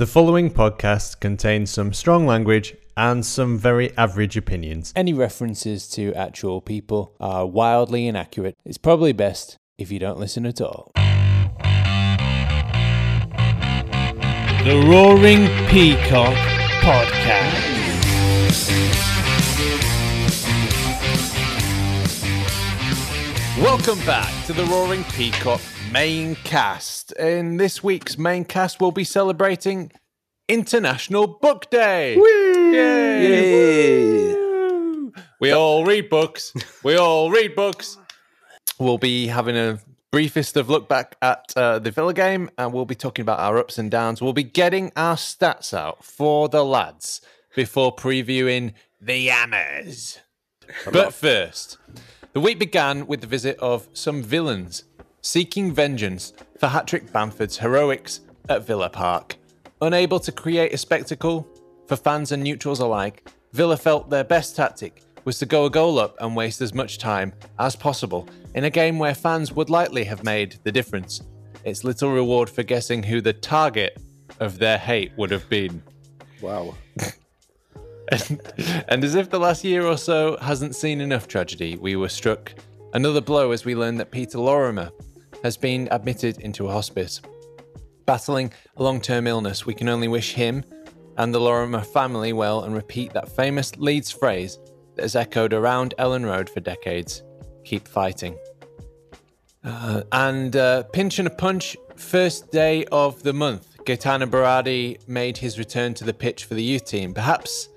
The following podcast contains some strong language and some very average opinions. Any references to actual people are wildly inaccurate. It's probably best if you don't listen at all. The Roaring Peacock Podcast. Welcome back to the Roaring Peacock main cast. In this week's main cast, we'll be celebrating International Book Day. Yay! Woo! We all read books. We all read books. We'll be having a briefest of look back at uh, the Villa game, and we'll be talking about our ups and downs. We'll be getting our stats out for the lads before previewing the Yammers. But first, the week began with the visit of some villains seeking vengeance for Hattrick Bamford's heroics at Villa Park. Unable to create a spectacle for fans and neutrals alike, Villa felt their best tactic was to go a goal up and waste as much time as possible in a game where fans would likely have made the difference. It's little reward for guessing who the target of their hate would have been. Wow. And, and as if the last year or so hasn't seen enough tragedy, we were struck another blow as we learned that Peter Lorimer has been admitted into a hospice. Battling a long term illness, we can only wish him and the Lorimer family well and repeat that famous Leeds phrase that has echoed around Elland Road for decades keep fighting. Uh, and uh, pinch and a punch, first day of the month. Gaetano Berardi made his return to the pitch for the youth team. Perhaps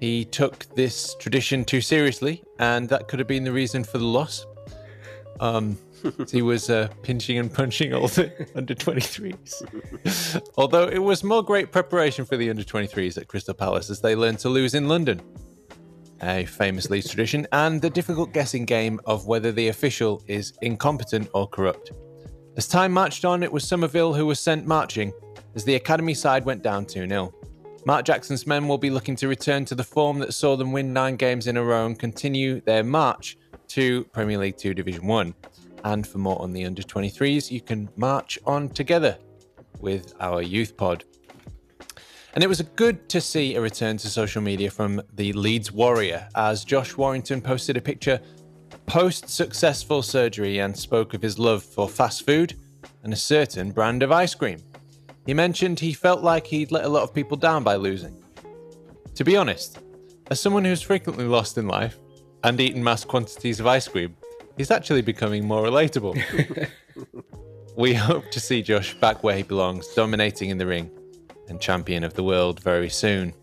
he took this tradition too seriously, and that could have been the reason for the loss. Um, he was uh, pinching and punching all the under 23s. Although it was more great preparation for the under 23s at Crystal Palace as they learned to lose in London. A famous Leeds tradition, and the difficult guessing game of whether the official is incompetent or corrupt. As time marched on, it was Somerville who was sent marching as the academy side went down 2 0. Mark Jackson's men will be looking to return to the form that saw them win nine games in a row and continue their march to Premier League 2 Division 1. And for more on the under 23s, you can march on together with our youth pod. And it was good to see a return to social media from the Leeds Warrior as Josh Warrington posted a picture post successful surgery and spoke of his love for fast food and a certain brand of ice cream. He mentioned he felt like he'd let a lot of people down by losing. To be honest, as someone who's frequently lost in life and eaten mass quantities of ice cream, he's actually becoming more relatable. we hope to see Josh back where he belongs, dominating in the ring and champion of the world very soon.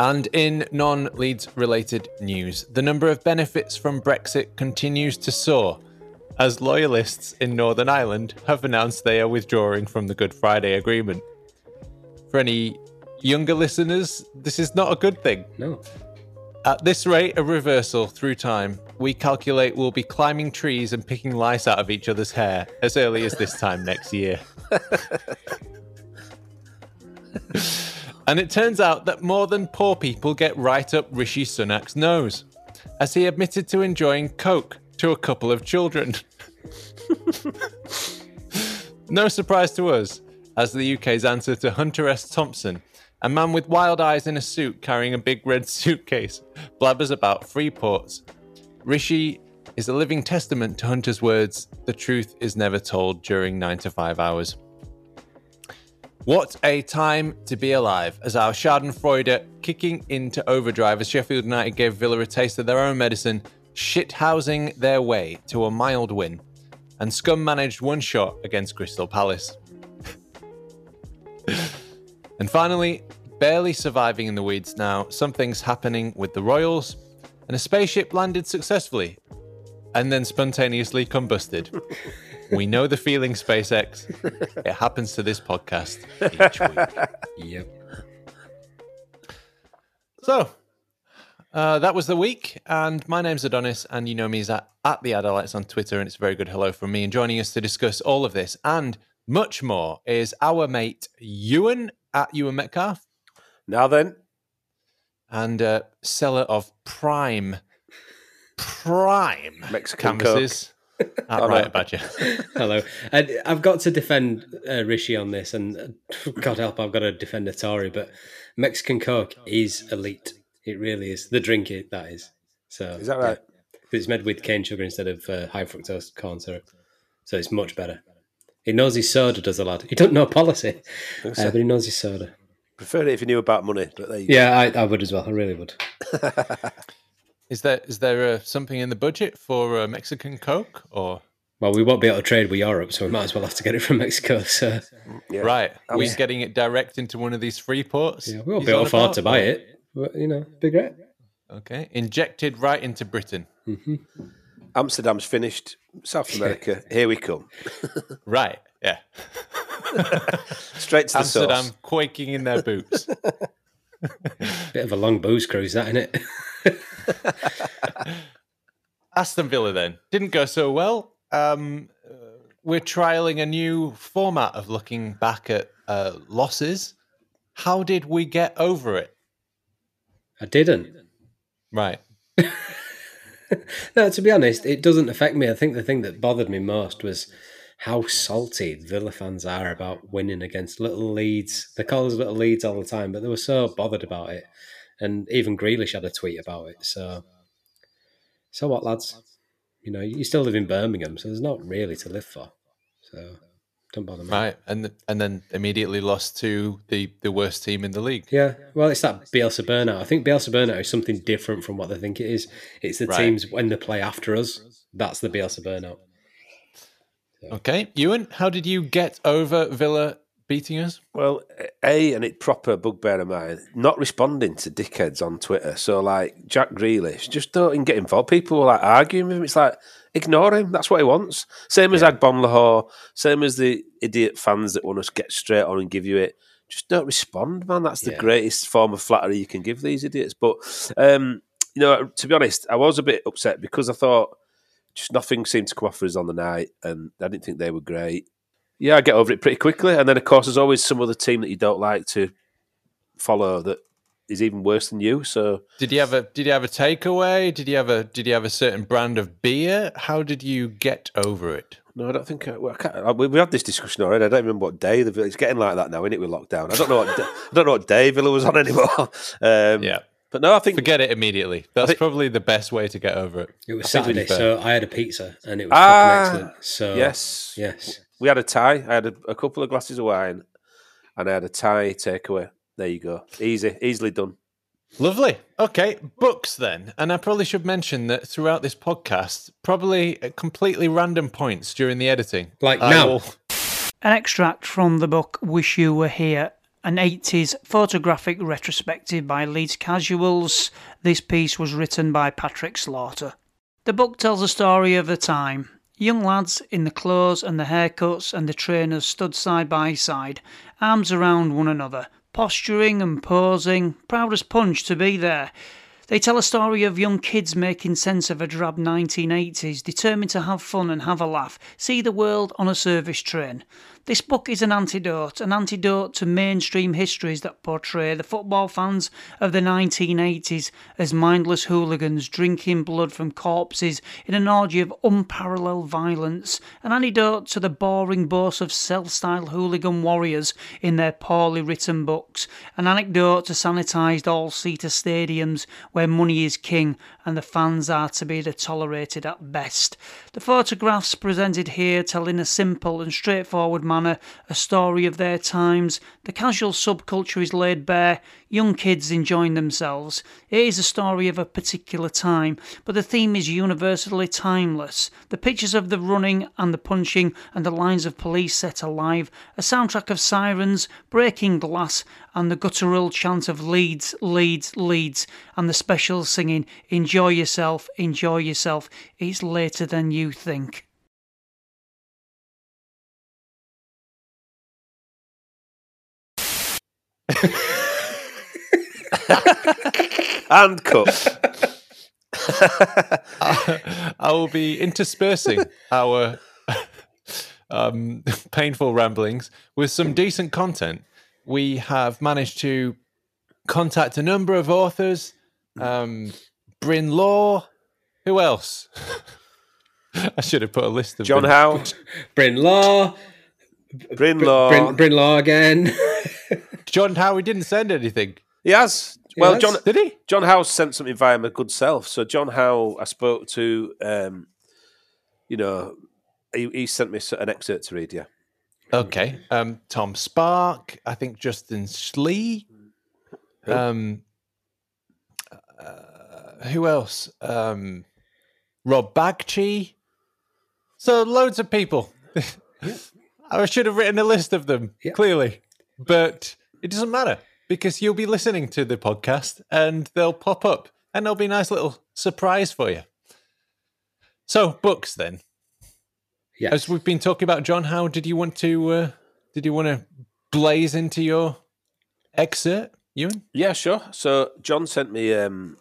And in non Leeds related news, the number of benefits from Brexit continues to soar as loyalists in Northern Ireland have announced they are withdrawing from the Good Friday Agreement. For any younger listeners, this is not a good thing. No. At this rate a reversal through time, we calculate we'll be climbing trees and picking lice out of each other's hair as early as this time next year. and it turns out that more than poor people get right up Rishi Sunak's nose, as he admitted to enjoying Coke to a couple of children. no surprise to us, as the UK's answer to Hunter S. Thompson, a man with wild eyes in a suit carrying a big red suitcase, blabbers about free ports. Rishi is a living testament to Hunter's words the truth is never told during 9 to 5 hours. What a time to be alive as our Schadenfreude kicking into overdrive as Sheffield United gave Villa a taste of their own medicine, shithousing their way to a mild win, and Scum managed one shot against Crystal Palace. and finally, barely surviving in the weeds now, something's happening with the Royals, and a spaceship landed successfully and then spontaneously combusted. we know the feeling, SpaceX. It happens to this podcast each week. Yep. So, uh, that was the week, and my name's Adonis, and you know me as at, at the Adelites on Twitter, and it's a very good hello from me. And joining us to discuss all of this and much more is our mate Ewan at Ewan Metcalf Now then, and uh, seller of prime, prime Mexican canvases. All right, Badger. Hello. And I've got to defend uh, Rishi on this, and uh, God help, I've got to defend Atari, but Mexican Coke is elite. It really is. The drink, it, that is. So Is that right? yeah. It's made with cane sugar instead of uh, high fructose corn syrup. So it's much better. He knows his soda, does a lad. He don't know policy, uh, but he knows his soda. Prefer it if you knew about money, but there you go. Yeah, I, I would as well. I really would. Is there is there uh, something in the budget for uh, Mexican Coke or Well, we won't be able to trade with Europe, so we might as well have to get it from Mexico. So Yeah. right? Are we getting it direct into one of these free ports? yeah, we won't be able on to afford to buy it. But, you know, be great. Okay, injected right into Britain. Amsterdam's finished. South America, here we come. Right. Yeah. Straight to the Amsterdam source. quaking in their boots. Bit of a long booze cruise, that, isn't it? Aston Villa then didn't go so well. Um, we're trialing a new format of looking back at uh, losses. How did we get over it? I didn't. Right. No, to be honest, it doesn't affect me. I think the thing that bothered me most was how salty Villa fans are about winning against little Leeds. They call us little Leeds all the time, but they were so bothered about it. And even Grealish had a tweet about it. So, so what, lads? You know, you still live in Birmingham, so there's not really to live for. So, don't bother me. Right. And and then immediately lost to the, the worst team in the league. Yeah, well, it's that Bielsa burnout. I think Bielsa burnout is something different from what they think it is. It's the Right. teams when they play after us. That's the Bielsa burnout. Okay. Ewan, how did you get over Villa beating us? Well, A, and it proper bugbear of mine, not responding to dickheads on Twitter. So, like, Jack Grealish, just don't even get involved. People were like arguing with him. It's like, ignore him. That's what he wants. Same as Agbonlahor, same as the idiot fans that want to get straight on and give you it. Just don't respond, man. That's the Yeah. greatest form of flattery you can give these idiots. But, um, you know, to be honest, I was a bit upset because I thought just nothing seemed to come off for us on the night, and I didn't think they were great. Yeah, I get over it pretty quickly. And then, of course, there's always some other team that you don't like to follow that is even worse than you. So, Did you have a did you have a takeaway? Did you have a did you have a certain brand of beer? How did you get over it? no, I don't think I, well, I can't, I, we, we had this discussion already. I don't remember what day the it's getting like that now, isn't it? With lockdown, I don't know what I don't know what day Villa was on anymore. Um, Yeah. But no, I think Forget it immediately. That's think- probably the best way to get over it. It was I think to be Saturday, so I had a pizza and it was Ah, fucking excellent. So yes, yes, we had a Thai. I had a, a couple of glasses of wine, and I had a Thai takeaway. There you go, easy, easily done. Lovely. Okay, books then. And I probably should mention that throughout this podcast, probably at completely random points during the editing. Like I now. will- An extract from the book Wish You Were Here, an 80s photographic retrospective by Leeds Casuals. This piece was written by Patrick Slaughter. The book tells a story of the time. Young lads in the clothes and the haircuts and the trainers stood side by side, arms around one another, posturing and posing, proud as punch to be there. They tell a story of young kids making sense of a drab 1980s, determined to have fun and have a laugh, see the world on a service train. This book is an antidote, an antidote to mainstream histories that portray the football fans of the 1980s as mindless hooligans drinking blood from corpses in an orgy of unparalleled violence, an antidote to the boring boasts of self-styled hooligan warriors in their poorly written books, an anecdote to sanitised all-seater stadiums where money is king and the fans are to be the tolerated at best. The photographs presented here tell in a simple and straightforward manner a story of their times. The casual subculture is laid bare, young kids enjoying themselves. It is a story of a particular time, but the theme is universally timeless. The pictures of the running and the punching and the lines of police set alive, a soundtrack of sirens, breaking glass, and the guttural chant of Leeds, Leeds, Leeds, and the special singing, Enjoy yourself, enjoy yourself, it's later than you think. And cut. I will be interspersing our um, painful ramblings with some decent content. We have managed to contact a number of authors. Um, Bryn Law. Who else? I should have put a list of John them. Howe, Bryn Law, Bryn Law. Bryn, Bryn Law again. Jon Howe. He didn't send anything, He has. Well, has. John did he? Jon Howe sent something via my good self. So Jon Howe, I spoke to. Um, you know, he, he sent me an excerpt to read. Yeah. Okay. Um, Tom Spark. I think Justin Slee. Um, uh, who else? Um, Rob Bagchi. So loads of people. I should have written a list of them Yeah. clearly, but it doesn't matter because you'll be listening to the podcast and they'll pop up and there'll be a nice little surprise for you. So books then. yes. As we've been talking about John how did you want to uh, did you want to blaze into your excerpt, Ewan? Yeah, sure. So John sent me um,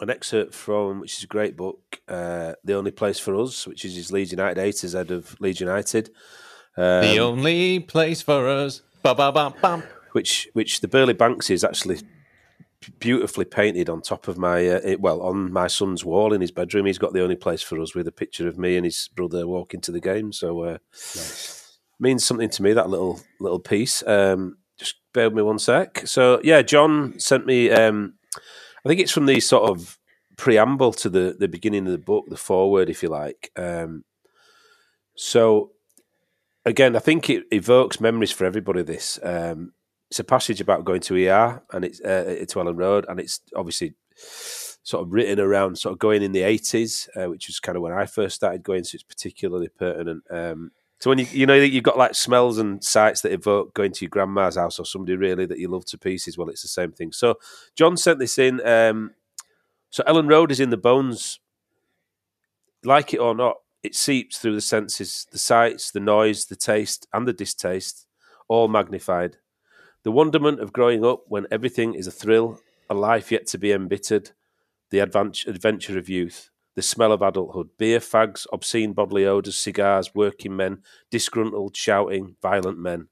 an excerpt from, which is a great book, uh, "The Only Place for Us," which is his Leeds United A to Z of Leeds United. Um, the only place for us. Ba ba ba bam. Which which the Burley Banks is actually beautifully painted on top of my uh, it- well on my son's wall in his bedroom. He's got the only place for us with a picture of me and his brother walking to the game. So uh, means something to me that little little piece. Um, just bear with me one sec. So yeah, John sent me. Um, I think it's from the sort of preamble to the the beginning of the book, the foreword, if you like. Um, so again, I think it evokes memories for everybody. This um, it's a passage about going to ER and it's uh, to Elland Road, and it's obviously sort of written around sort of going in the eighties, uh, which was kind of when I first started going. So it's particularly pertinent. Um, so when you you know you've got like smells and sights that evoke going to your grandma's house or somebody really that you love to pieces. Well, it's the same thing. So John sent this in. Um, so Elland Road is in the bones, like it or not. It seeps through the senses, the sights, the noise, the taste, and the distaste, all magnified. The wonderment of growing up when everything is a thrill, a life yet to be embittered, the advent- adventure of youth, the smell of adulthood, beer, fags, obscene bodily odours, cigars, working men, disgruntled, shouting, violent men.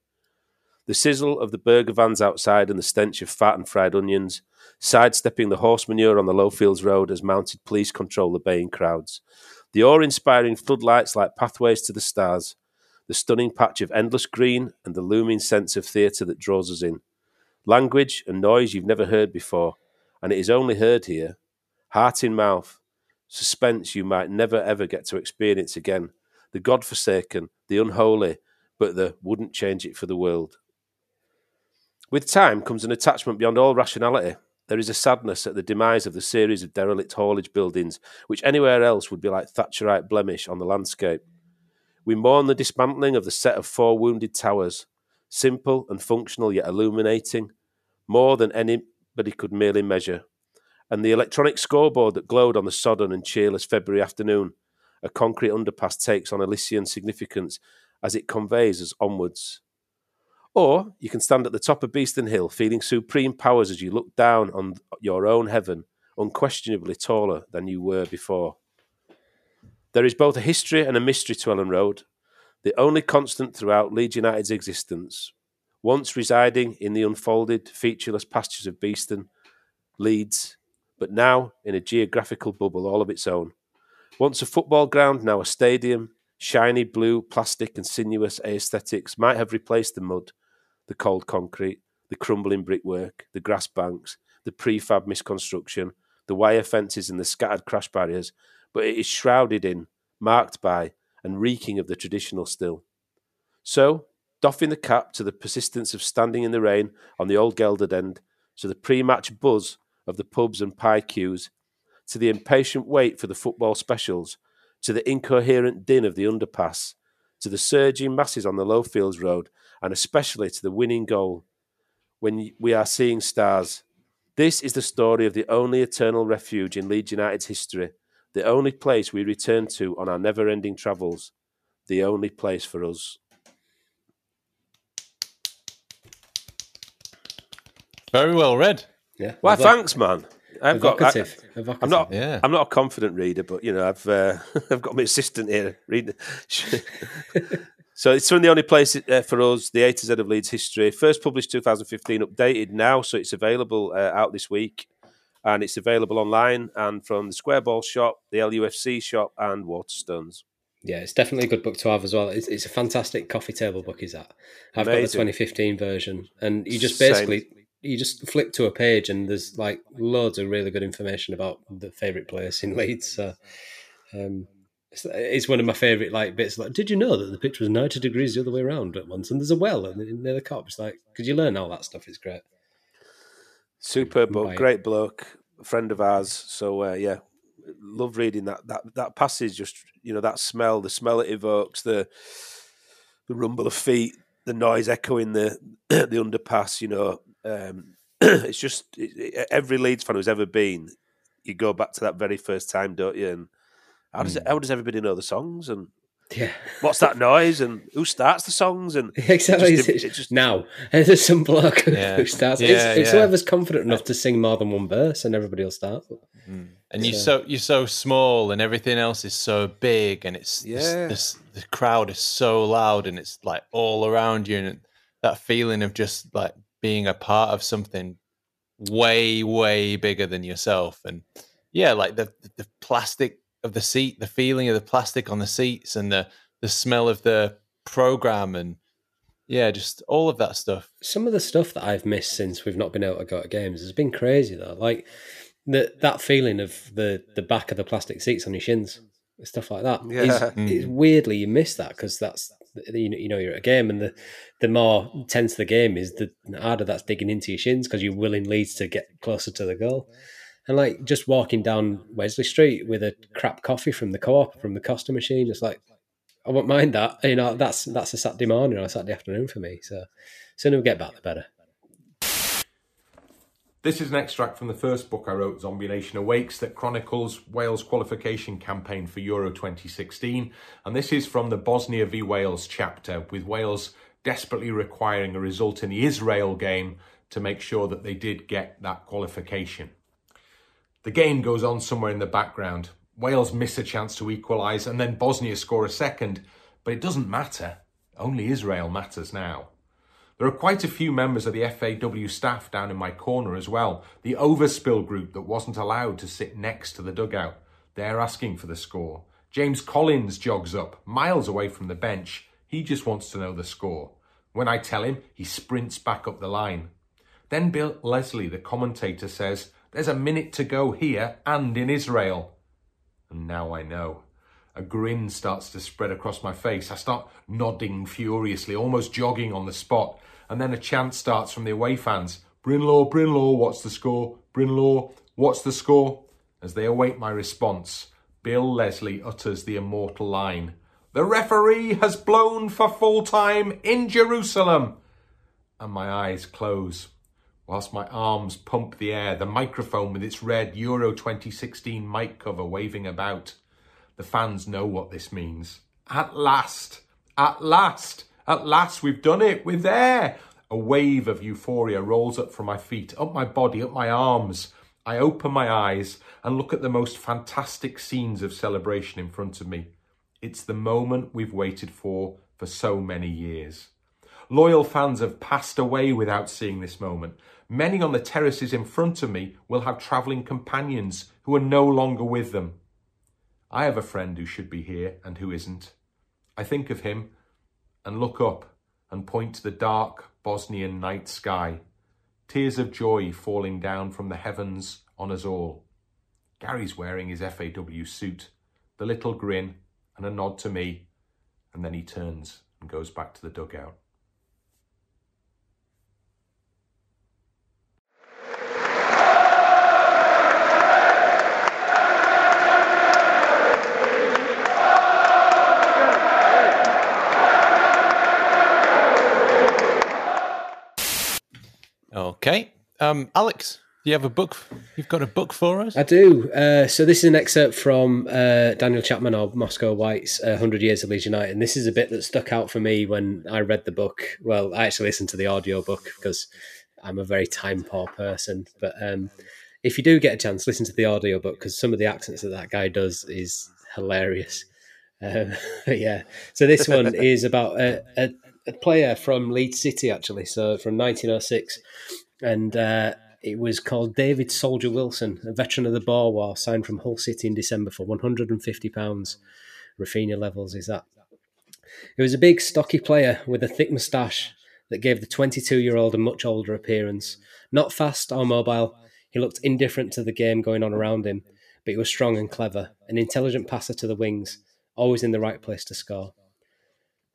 The sizzle of the burger vans outside and the stench of fat and fried onions, sidestepping the horse manure on the Lowfields Road as mounted police control the baying crowds. The awe inspiring floodlights like pathways to the stars, the stunning patch of endless green, and the looming sense of theatre that draws us in. Language and noise you've never heard before, and it is only heard here. Heart in mouth, suspense you might never ever get to experience again. The God forsaken, the unholy, but the wouldn't change it for the world. With time comes an attachment beyond all rationality. There is a sadness at the demise of the series of derelict haulage buildings, which anywhere else would be like Thatcherite blemish on the landscape. We mourn the dismantling of the set of four wounded towers, simple and functional yet illuminating, more than anybody could merely measure. And the electronic scoreboard that glowed on the sodden and cheerless February afternoon, a concrete underpass takes on Elysian significance as it conveys us onwards. Or you can stand at the top of Beeston Hill, feeling supreme powers as you look down on your own heaven, unquestionably taller than you were before. There is both a history and a mystery to Elland Road, the only constant throughout Leeds United's existence. Once residing in the unfolded, featureless pastures of Beeston, Leeds, but now in a geographical bubble all of its own. Once a football ground, now a stadium, shiny blue, plastic, and sinuous aesthetics might have replaced the mud, the cold concrete, the crumbling brickwork, the grass banks, the prefab misconstruction, the wire fences, and the scattered crash barriers, but it is shrouded in, marked by, and reeking of the traditional still. So, doffing the cap to the persistence of standing in the rain on the old Gelderd end, to the pre match buzz of the pubs and pie queues, to the impatient wait for the football specials, to the incoherent din of the underpass, to the surging masses on the Lowfields Road, and especially to the winning goal when we are seeing stars. This is the story of the only eternal refuge in Leeds United's history, the only place we return to on our never ending travels, the only place for us. Very well read. Yeah. Why, lovely. thanks, man. I've got. I, Evocative. Evocative. I'm not. Yeah. I'm not a confident reader, but you know, I've uh, I've got my assistant here reading. so it's from the only place uh, for us, the A to Z of Leeds history. First published 2015, updated now, so it's available uh, out this week. And it's available online and from the Square Ball shop, the LUFC shop, and Waterstones. Yeah, it's definitely a good book to have as well. It's, it's a fantastic coffee table book. Is that? I've Amazing. got the 2015 version, and you just Same. basically you just flip to a page, and there's like loads of really good information about the favourite place in Leeds. So, um, it's, one of my favourite like bits. Like, did you know that the pitch was 90 degrees the other way around at once, and there's a well and near the Kop? It's like, could you learn all that stuff? It's great. Superb book, great bloke, friend of ours. So uh, yeah, love reading that that that passage. Just you know that smell, the smell it evokes, the the rumble of feet, the noise echoing the the underpass. You know, um, it's just it, every Leeds fan who's ever been, you go back to that very first time, don't you? And how does how does everybody know the songs and Yeah, what's that noise and who starts the songs and exactly. just- It's- it just- now there's some bloke Yeah. who starts. Yeah, it's, it's yeah. whoever's confident enough to sing more than one verse, and everybody will start. Mm. and you're So- so you're so small, and everything else is so big, and it's this- Yeah. this, the crowd is so loud, and it's like all around you, and that feeling of just like being a part of something way way bigger than yourself, and yeah, like the the plastic of the seat, the feeling of the plastic on the seats, and the the smell of the program, and yeah, just all of that stuff. some of the stuff that I've missed since we've not been able to go to games has been crazy though. Like the, that feeling of the the back of the plastic seats on your shins, stuff like that. Yeah. is mm. weirdly you miss that because that's you know, you know you're at a game and the the more tense the game is, the harder that's digging into your shins because you're willing Leeds to get closer to the goal. And like just walking down Wesley Street with a crap coffee from the co-op from the Costa machine, it's like I won't mind that. You know, that's that's a Saturday morning or a Saturday afternoon for me. So sooner we get back, the better. This is an extract from the first book I wrote, Zombie Nation Awakes, that chronicles Wales' qualification campaign for Euro 2016. And this is from the Bosnia v Wales chapter, with Wales desperately requiring a result in the Israel game to make sure that they did get that qualification. The game goes on somewhere in the background. Wales miss a chance to equalise, and then Bosnia score a second. But it doesn't matter. Only Israel matters now. There are quite a few members of the FAW staff down in my corner as well. The overspill group that wasn't allowed to sit next to the dugout. They're asking for the score. James Collins jogs up, miles away from the bench. He just wants to know the score. When I tell him, he sprints back up the line. Then Bill Leslie, the commentator, says, There's a minute to go here and in Israel. And now I know. A grin starts to spread across my face. I start nodding furiously, almost jogging on the spot. And then a chant starts from the away fans Bryn Law, Brinlaw, what's the score? Bryn Law, what's the score? As they await my response, Bill Leslie utters the immortal line The referee has blown for full time in Jerusalem. And my eyes close whilst my arms pump the air, the microphone with its red Euro 2016 mic cover waving about. The fans know what this means. At last, at last, at last, we've done it. We're there. A wave of euphoria rolls up from my feet, up my body, up my arms. I open my eyes and look at the most fantastic scenes of celebration in front of me. It's the moment we've waited for for so many years. Loyal fans have passed away without seeing this moment. Many on the terraces in front of me will have travelling companions who are no longer with them. I have a friend who should be here and who isn't. I think of him and look up and point to the dark Bosnian night sky, tears of joy falling down from the heavens on us all. Gary's wearing his FAW suit, the little grin and a nod to me, and then he turns and goes back to the dugout. Okay, um, Alex, do you have a book? You've got a book for us? I do. Uh, so this is an excerpt from uh, Daniel Chapman of Moscow White's uh, 100 Years of Leeds United. And this is a bit that stuck out for me when I read the book. Well, I actually listened to the audio book because I'm a very time poor person. But um, if you do get a chance, listen to the audio book because some of the accents that that guy does is hilarious. Um, yeah. So this one is about a, a, a player from Leeds City, actually. So from 1906. And uh, It was called David Soldier Wilson, a veteran of the Boer War, signed from Hull City in December for £150. Rafinha levels is that. He was a big, stocky player with a thick moustache that gave the 22 year old a much older appearance. Not fast or mobile, he looked indifferent to the game going on around him, but he was strong and clever, an intelligent passer to the wings, always in the right place to score.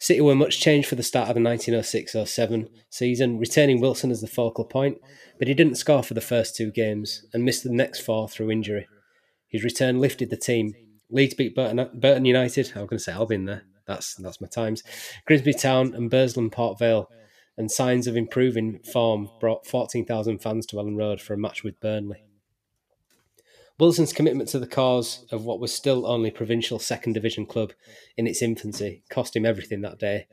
City were much changed for the start of the 1906 07 season, returning Wilson as the focal point, but he didn't score for the first two games and missed the next four through injury. His return lifted the team. Leeds beat Burton, Burton United. I'm going to say Albion there. That's that's my times. Grimsby Town and Burslem Port Vale, and signs of improving form brought 14,000 fans to Elland Road for a match with Burnley. Wilson's commitment to the cause of what was still only provincial second division club in its infancy cost him everything that day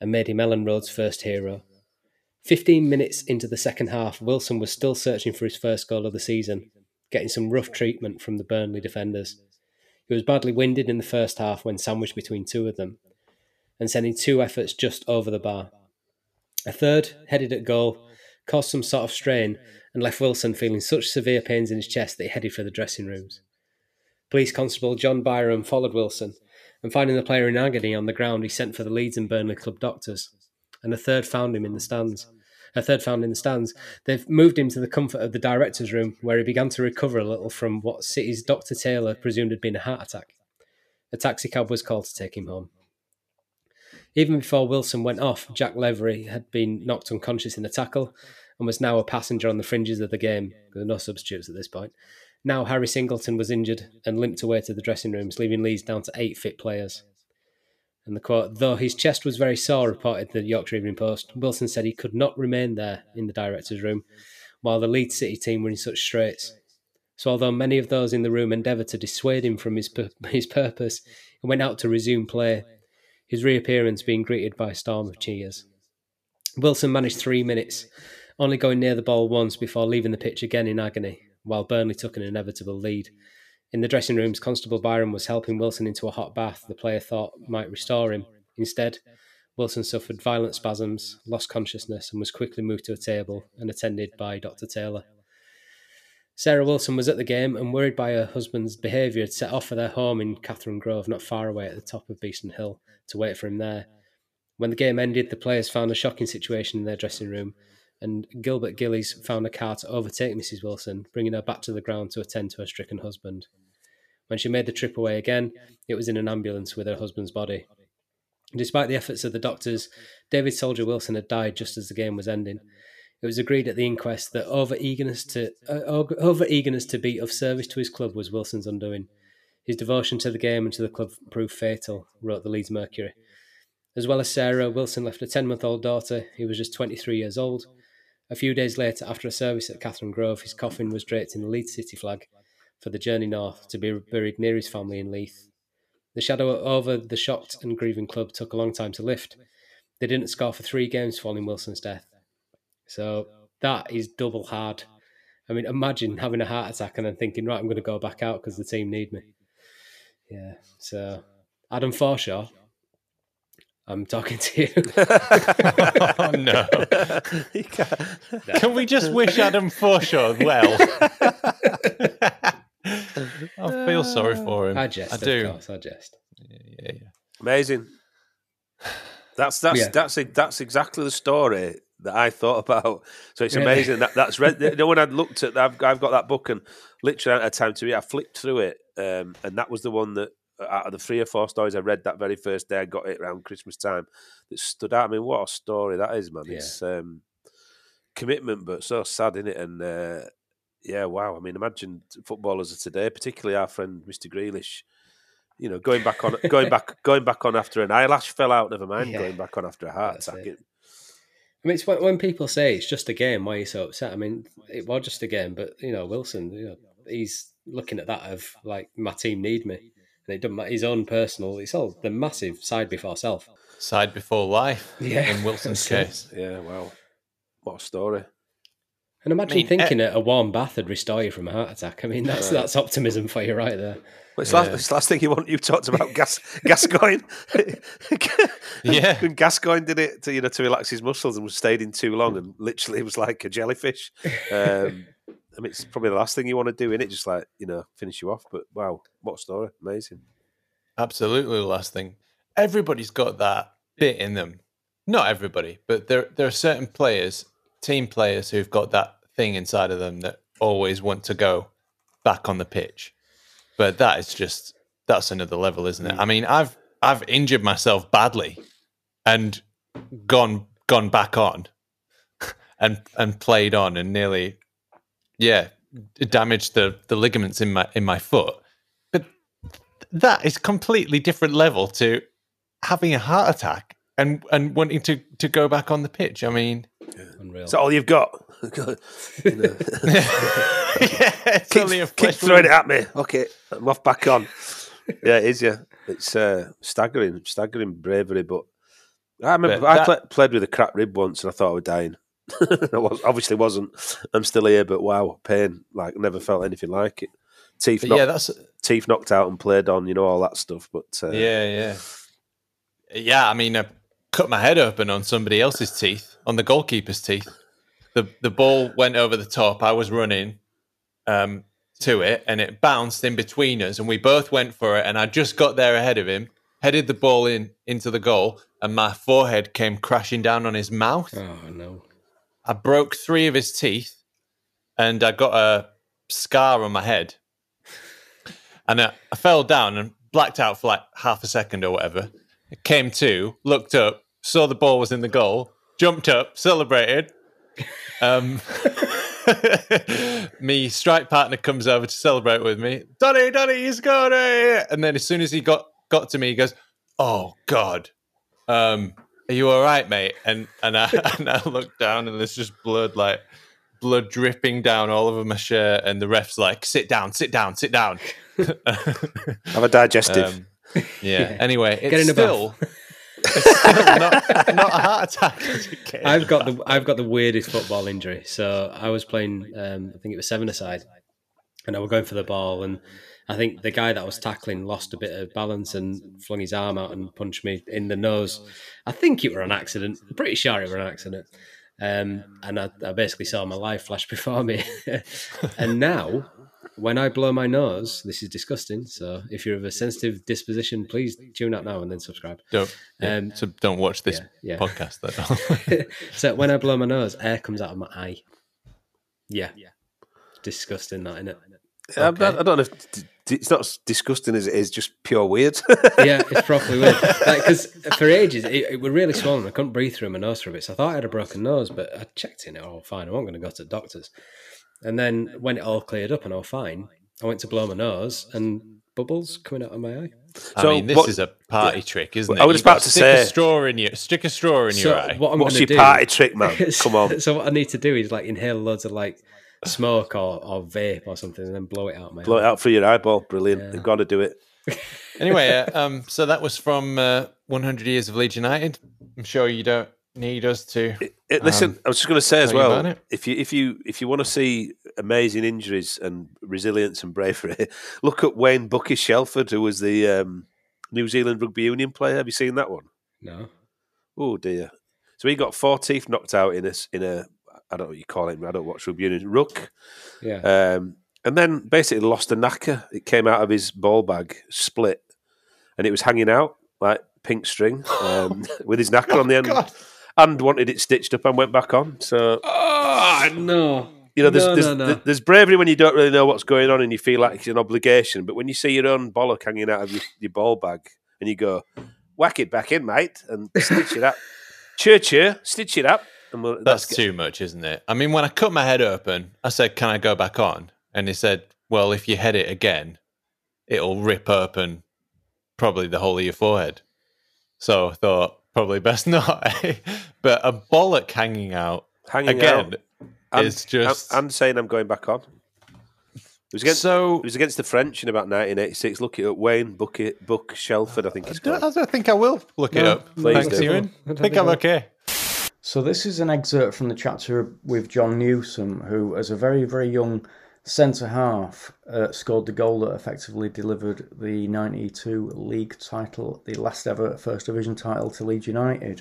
and made him Elland Road's first hero. 15 minutes into the second half, Wilson was still searching for his first goal of the season, getting some rough treatment from the Burnley defenders. He was badly winded in the first half when sandwiched between two of them, and sending two efforts just over the bar. A third, headed at goal, caused some sort of strain and left Wilson feeling such severe pains in his chest that he headed for the dressing rooms. Police Constable John Byram followed Wilson, and finding the player in agony on the ground, he sent for the Leeds and Burnley club doctors, and a third found him in the stands. A third found in the stands. They've moved him to the comfort of the director's room, where he began to recover a little from what City's Dr. Taylor presumed had been a heart attack. A taxicab was called to take him home. Even before Wilson went off, Jack Levery had been knocked unconscious in a tackle and was now a passenger on the fringes of the game. There were no substitutes at this point. Now Harry Singleton was injured and limped away to the dressing rooms, leaving Leeds down to eight fit players. And the quote, though his chest was very sore, reported the Yorkshire Evening Post, Wilson said he could not remain there in the director's room while the Leeds City team were in such straits. So, although many of those in the room endeavoured to dissuade him from his, his purpose, he went out to resume play, his reappearance being greeted by a storm of cheers. Wilson managed three minutes only going near the ball once before leaving the pitch again in agony, while Burnley took an inevitable lead. In the dressing rooms, Constable Byron was helping Wilson into a hot bath the player thought might restore him. Instead, Wilson suffered violent spasms, lost consciousness, and was quickly moved to a table and attended by Dr. Taylor. Sarah Wilson was at the game and, worried by her husband's behaviour, had set off for their home in Catherine Grove, not far away at the top of Beeston Hill, to wait for him there. When the game ended, the players found a shocking situation in their dressing room and Gilbert Gillies found a car to overtake Mrs. Wilson, bringing her back to the ground to attend to her stricken husband. When she made the trip away again, it was in an ambulance with her husband's body. Despite the efforts of the doctors, David Soldier Wilson had died just as the game was ending. It was agreed at the inquest that over eagerness to uh, over eagerness to be of service to his club was Wilson's undoing. His devotion to the game and to the club proved fatal, wrote the Leeds Mercury. As well as Sarah, Wilson left a 10 month old daughter who was just 23 years old a few days later, after a service at Catherine Grove, his coffin was draped in the Leeds City flag for the journey north to be buried near his family in Leith. The shadow over the shocked and grieving club took a long time to lift. They didn't score for three games following Wilson's death. So that is double hard. I mean, imagine having a heart attack and then thinking, right, I'm going to go back out because the team need me. Yeah. So Adam Forshaw I'm talking to you. oh no! Can we just wish Adam Forshaw well? I feel sorry for him. I jest. I do. Course, I jest. Yeah, yeah, yeah. Amazing. That's that's yeah. that's that's exactly the story that I thought about. So it's amazing that that's read. You know, when I looked at, I've, I've got that book and literally at a time to read. I flipped through it, um, and that was the one that out of the three or four stories I read that very first day, I got it around Christmas time that stood out. I mean, what a story that is, man! Yeah. It's um, commitment, but so sad in it. And uh, yeah, wow. I mean, imagine footballers of today, particularly our friend Mr. Grealish. You know, going back on, going back, going back on after an eyelash fell out. Never mind yeah. going back on after a heart That's attack. It. I mean, it's when, when people say it's just a game. Why are you so upset? I mean, it was just a game, but you know, Wilson, you know, he's looking at that of like my team need me and it doesn't matter his own personal. It's all the massive side before self, side before life. Yeah, in Wilson's case. Yeah, wow, what a story. And imagine I mean, thinking uh, a warm bath would restore you from a heart attack. I mean, that's right. that's optimism for you right there. Well, it's, yeah. last, it's last thing you want. You talked about gas, Gascoigne. yeah, and Gascoigne did it to you know to relax his muscles and was stayed in too long and literally was like a jellyfish. Um, I mean, it's probably the last thing you want to do in it, just like you know, finish you off. But wow, what story! Amazing. Absolutely, the last thing. Everybody's got that bit in them. Not everybody, but there there are certain players, team players, who've got that thing inside of them that always want to go back on the pitch. But that is just that's another level, isn't it? I mean, I've I've injured myself badly and gone gone back on and and played on and nearly yeah damaged the the ligaments in my in my foot. But that is completely different level to having a heart attack and and wanting to to go back on the pitch. I mean, Unreal. Is all you've got? Yeah, it's keep, only keep throwing it at me. Okay, I'm off back on. yeah, it is. Yeah, it's uh, staggering, staggering bravery. But I remember But I that- pla- played with a crap rib once, and I thought I was dying. I was, obviously wasn't. I'm still here, but wow, pain! Like never felt anything like it. Teeth, But knocked, yeah, that's teeth knocked out and played on. You know all that stuff. But uh, yeah, yeah, yeah. I mean, I cut my head open on somebody else's teeth, on the goalkeeper's teeth. the The ball went over the top. I was running um, to it, and it bounced in between us, and we both went for it. And I just got there ahead of him, headed the ball in into the goal, and my forehead came crashing down on his mouth. Oh no. I broke three of his teeth, and I got a scar on my head. And I, I fell down and blacked out for like half a second or whatever. Came to, looked up, saw the ball was in the goal, jumped up, celebrated. Um, me strike partner comes over to celebrate with me. Donny, Donny, you scored it! And then as soon as he got got to me, he goes, "Oh God, um, are you all right, mate?" And and I and I looked down, and there's just blood like blood dripping down all over my shirt, and the ref's like, "Sit down, sit down, sit down." have a digestive. Um, yeah. Anyway, it's Get in still, it's still not, not a heart attack. I've got the I've got the weirdest football injury. So I was playing, um, I think it was seven aside, and I was going for the ball, and I think the guy that I was tackling lost a bit of balance and flung his arm out and punched me in the nose. I think it were an accident. I'm pretty sure it were an accident. Um, and I, I basically saw my life flash before me. and now, when I blow my nose, this is disgusting. So if you're of a sensitive disposition, please tune out now and then subscribe. don't yeah, Um, so don't watch this yeah, yeah. podcast. Though. so when I blow my nose, air comes out of my eye. Yeah. Yeah. Disgusting, that, innit? I, I don't know if d- d- it's not as disgusting as it is, just pure weird. yeah, it's properly weird. Because for ages, it, it was really swollen. I couldn't breathe through my nose for a bit. So I thought I had a broken nose, but I checked in it all fine. I wasn't going to go to the doctors. And then when it all cleared up and all fine, I went to blow my nose and bubbles coming out of my eye. I So mean, this what- is a party trick, isn't it? I was about got to stick say- a straw in your stick a straw in So your eye. what I'm What's your do? party trick, man? Come on. so what I need to do is like inhale loads of like smoke or, or vape or something, and then blow it out my Blow eye. it out through your eyeball. Brilliant. Yeah. You've got to do it. Anyway, uh, um, so that was from uh, 100 Years of Leeds United. I'm sure you don't need us to. It, listen, Um, I was just going to say as tell you well, if you if you if you want to see amazing injuries and resilience and bravery, look at Wayne Bucky Shelford, who was the um, New Zealand rugby union player. Have you seen that one? No. Oh dear. So he got four teeth knocked out in a s- in a I don't know what you call it. I don't watch rugby union. Ruck. Yeah. Um, and then basically lost a knacker. It came out of his ball bag, split, and it was hanging out like pink string um, with his knacker on the end. God. And wanted it stitched up and went back on. So oh no. you know, there's No, there's, no, no. there's bravery when you don't really know what's going on and you feel like it's an obligation. But when you see your own bollock hanging out of your, your ball bag and you go, whack it back in, mate, and stitch it up, cheer, cheer, stitch it up. And we'll, That's that's too much, isn't it? I mean, when I cut my head open, I said, "Can I go back on?" And he said, "Well, if you head it again, it'll rip open probably the whole of your forehead." So I thought probably best not. eh? but a bollock hanging out hanging again out. And, is just and, and saying I'm going back on. It was against so. it was against the French in about 1986. Look it up. Wayne Bucket Buck Shelford, I think I it's don't. I don't think I will look it up. Thanks, do. Ewan. I I think think I'm okay. So this is an excerpt from the chapter with Jon Newsome, who, as a very, very young centre half, uh, scored the goal that effectively delivered the '92 league title, the last ever First Division title to Leeds United.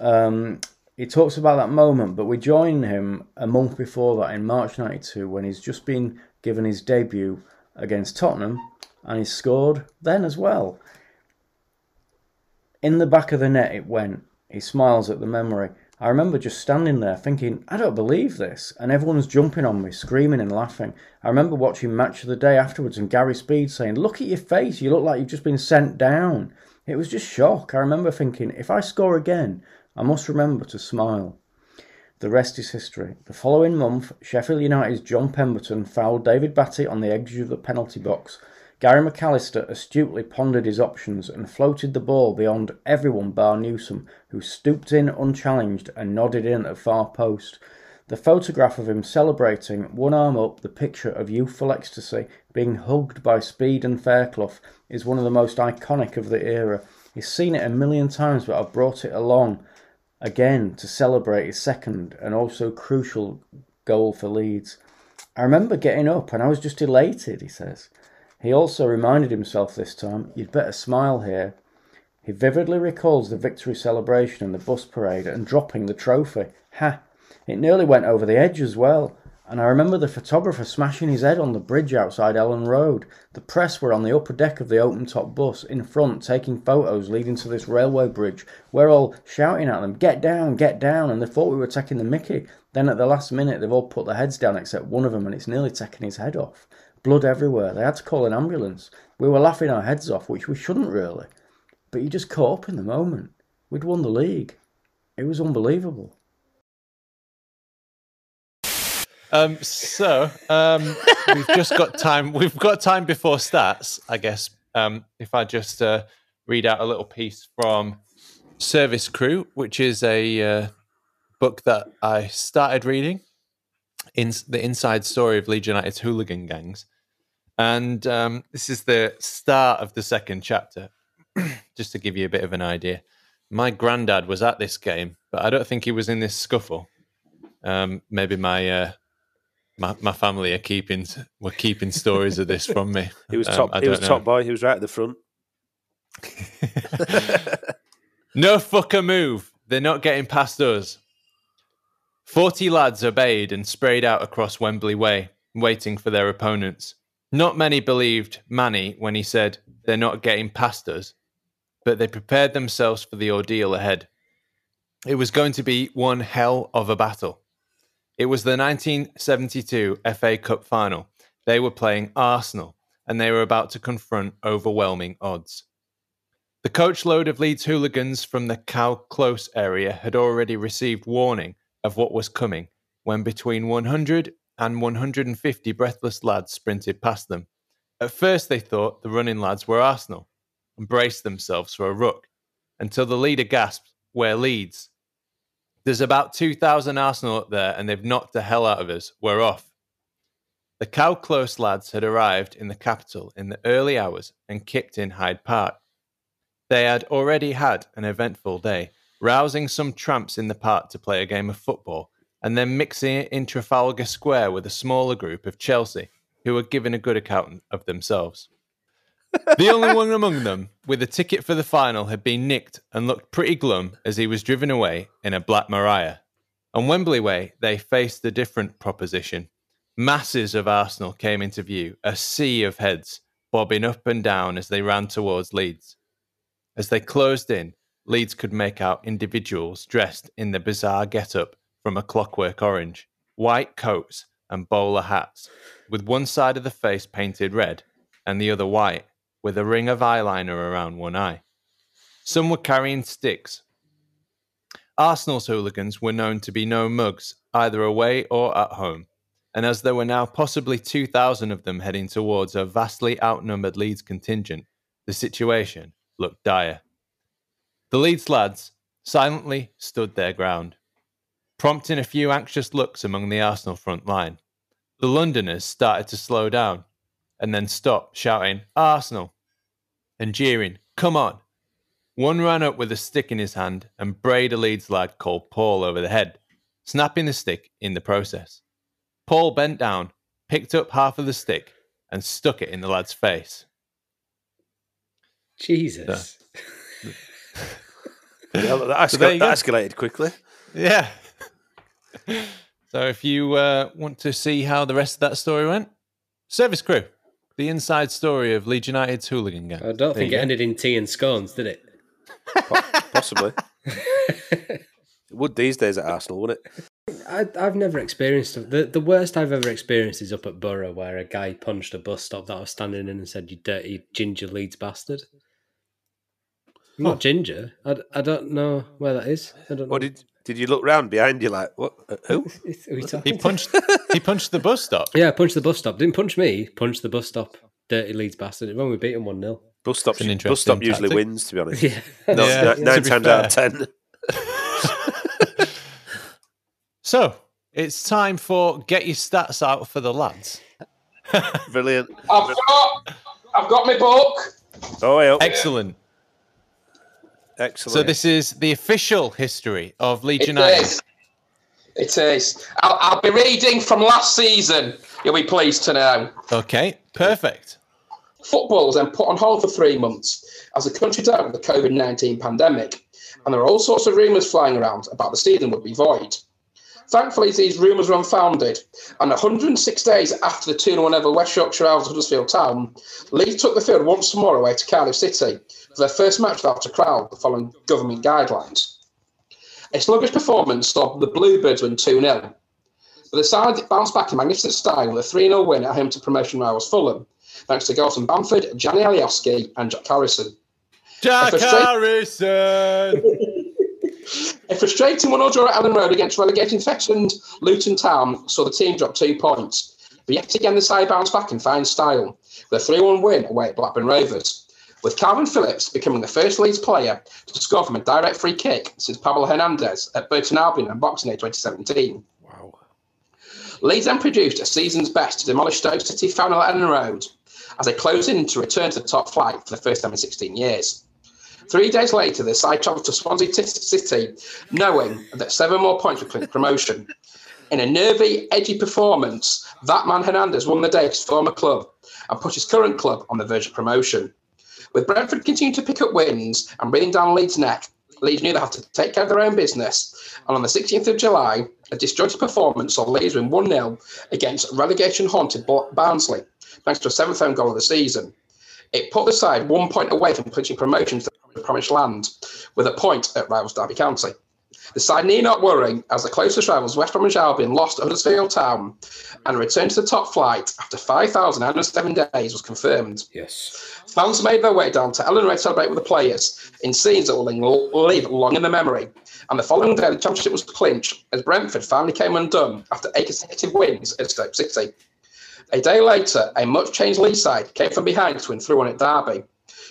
Um, he talks about that moment, but we join him a month before that in March 92 when he's just been given his debut against Tottenham and he scored then as well. In the back of the net it went. He smiles at the memory. I remember just standing there thinking, I don't believe this. And everyone's jumping on me, screaming and laughing. I remember watching Match of the Day afterwards and Gary Speed saying, Look at your face, you look like you've just been sent down. It was just shock. I remember thinking, if I score again, I must remember to smile. The rest is history. The following month, Sheffield United's John Pemberton fouled David Batty on the edge of the penalty box. Gary McAllister astutely pondered his options and floated the ball beyond everyone bar Newsome, who stooped in unchallenged and nodded in at far post. The photograph of him celebrating, one arm up, the picture of youthful ecstasy, being hugged by Speed and Fairclough, is one of the most iconic of the era. He's seen it a million times, but I've brought it along again to celebrate his second and also crucial goal for Leeds. I remember getting up and I was just elated, he says. He also reminded himself this time, you'd better smile here. He vividly recalls the victory celebration and the bus parade and dropping the trophy. Ha! It nearly went over the edge as well. And I remember the photographer smashing his head on the bridge outside Elland Road. The press were on the upper deck of the open top bus in front taking photos leading to this railway bridge. We're all shouting at them, Get down, get down, and they thought we were taking the mickey. Then at the last minute, they've all put their heads down except one of them, and it's nearly taken his head off. Blood everywhere. They had to call an ambulance. We were laughing our heads off, which we shouldn't really. But you just caught up in the moment. We'd won the league. It was unbelievable. Um, so um, we've just got time. We've got time before stats, I guess. Um, if I just uh, read out a little piece from Service Crew, which is a uh, book that I started reading in the inside story of Leeds United's hooligan gangs, and um, this is the start of the second chapter. just to give you a bit of an idea, my granddad was at this game, but I don't think he was in this scuffle. Um, maybe my uh, my, my family are keeping were keeping stories of this from me. He was Um, top. I he was don't top boy. He was right at the front. No fucker move. They're not getting past us. Forty lads obeyed and sprayed out across Wembley Way, waiting for their opponents. Not many believed Manny when he said they're not getting past us, but they prepared themselves for the ordeal ahead. It was going to be one hell of a battle. It was the 1972 FA Cup final. They were playing Arsenal, and they were about to confront overwhelming odds. The coachload of Leeds hooligans from the Cow Close area had already received warning of what was coming when between 100 and 150 breathless lads sprinted past them. At first, they thought the running lads were Arsenal and braced themselves for a ruck until the leader gasped, We're Leeds. There's about 2,000 Arsenal up there and they've knocked the hell out of us. We're off. The Cow Close lads had arrived in the capital in the early hours and kicked in Hyde Park. They had already had an eventful day, rousing some tramps in the park to play a game of football, and then mixing it in Trafalgar Square with a smaller group of Chelsea, who were giving a good account of themselves. the only one among them with a ticket for the final had been nicked and looked pretty glum as he was driven away in a Black Maria. On Wembley Way, they faced a different proposition. Masses of Arsenal came into view, a sea of heads bobbing up and down as they ran towards Leeds. As they closed in, Leeds could make out individuals dressed in the bizarre get-up from a clockwork orange, white coats and bowler hats, with one side of the face painted red and the other white, with a ring of eyeliner around one eye. Some were carrying sticks. Arsenal's hooligans were known to be no mugs, either away or at home, and as there were now possibly 2,000 of them heading towards a vastly outnumbered Leeds contingent, the situation looked dire. The Leeds lads silently stood their ground, prompting a few anxious looks among the Arsenal front line. The Londoners started to slow down and then stop, shouting, Arsenal, and jeering, Come on. One ran up with a stick in his hand and brayed a Leeds lad called Paul over the head, snapping the stick in the process. Paul bent down, picked up half of the stick, and stuck it in the lad's face. Jesus. Yeah, that, escal- you that escalated quickly. Yeah. so if you uh, want to see how the rest of that story went, Service Crew, the inside story of Leeds United's hooligan gang. I don't There think it go. ended in tea and scones, did it? Possibly. it would these days at Arsenal, wouldn't it? I, I've never experienced the the worst I've ever experienced is up at Borough, where a guy punched a bus stop that I was standing in and said, "You dirty ginger Leeds bastard." I'm not ginger. I, I don't know where that is. I don't know. Or did did you look round behind you like what? uh, Who? Are we? He punched. he punched the bus stop. Yeah, punched the bus stop. Didn't punch me. Punched the bus stop. Dirty Leeds bastard. When we beat him one 0 Bus stop. An Bus stop usually tactic. wins. To be honest, Yeah. No, Yeah, ni- nine to be times out of ten. So it's time for get your stats out for the lads. Brilliant. I've got, I've got my book. Oh, yeah. Excellent. Excellent. So this is the official history of Leeds It United. is. It is. I'll, I'll be reading from last season. You'll be pleased to know. Okay, perfect. Football was then put on hold for three months as the country dealt with the COVID 19 pandemic, and there were all sorts of rumours flying around about the season would be void. Thankfully, these rumours were unfounded, and 106 days after the 2 1 over West Yorkshire Isles Huddersfield Town, Leeds took the field once more away to Cardiff City for their first match without a crowd, following government guidelines. A sluggish performance saw the Bluebirds win 2 0. But the side bounced back in magnificent style with a 3 0 win at home to promotion rivals Fulham, thanks to goals from Bamford, Gjanni Alioski, and Jack Harrison. Jack a straight- Harrison. A frustrating 1 0 draw at Elland Road against relegating threatened Luton Town saw the team drop two points. But yet again, the side bounced back in fine style with a 3 1 win away at Blackburn Rovers, with Kalvin Phillips becoming the first Leeds player to score from a direct free kick since Pablo Hernandez at Burton Albion on Boxing Day 2017. wow. Leeds then produced a season's best to demolish Stoke City final at Elland Road as they closed in to return to the top flight for the first time in 16 years. Three days later, the side travelled to Swansea City, knowing that seven more points would clinch promotion. In a nervy, edgy performance, that man Hernandez won the day at his former club and put his current club on the verge of promotion. With Brentford continuing to pick up wins and breathing down Leeds' neck, Leeds knew they had to take care of their own business. And on the 16th of July, a disjointed performance saw Leeds win 1 0 against relegation haunted Barnsley, thanks to a seventh home goal of the season. It put the side one point away from clinching promotion to the promised land, with a point at rivals Derby County. The side need not worry, as the closest rivals, West Bromwich Albion, lost at Huddersfield Town, and a return to the top flight after 5,907 days was confirmed. Yes. Fans made their way down to Elland Road to celebrate with the players in scenes that will live long in the memory. And the following day, the championship was clinched as Brentford finally came undone after eight consecutive wins at Stoke City. A day later, a much changed Leeds side came from behind to win 3 1 at Derby,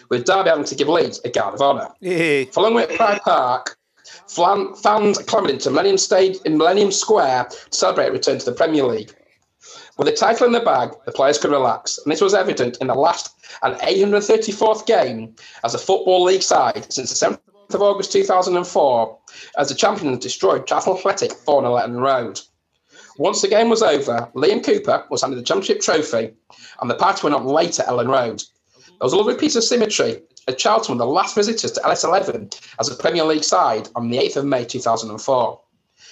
with Derby having to give Leeds a guard of honour. Yeah. Following at Pride Park, flan- fans clamoured into Millennium, Stage, in Millennium Square to celebrate return to the Premier League. With the title in the bag, the players could relax, and this was evident in the last and 834th game as a Football League side since the 7th of August 2004, as the champions destroyed Charlton Athletic 4 0 Letton Road. Once the game was over, Liam Cooper was handed the championship trophy, and the party went on later at Elland Road. There was a lovely piece of symmetry Charlton were the last visitors to LS11 as a Premier League side on the 8th of May 2004.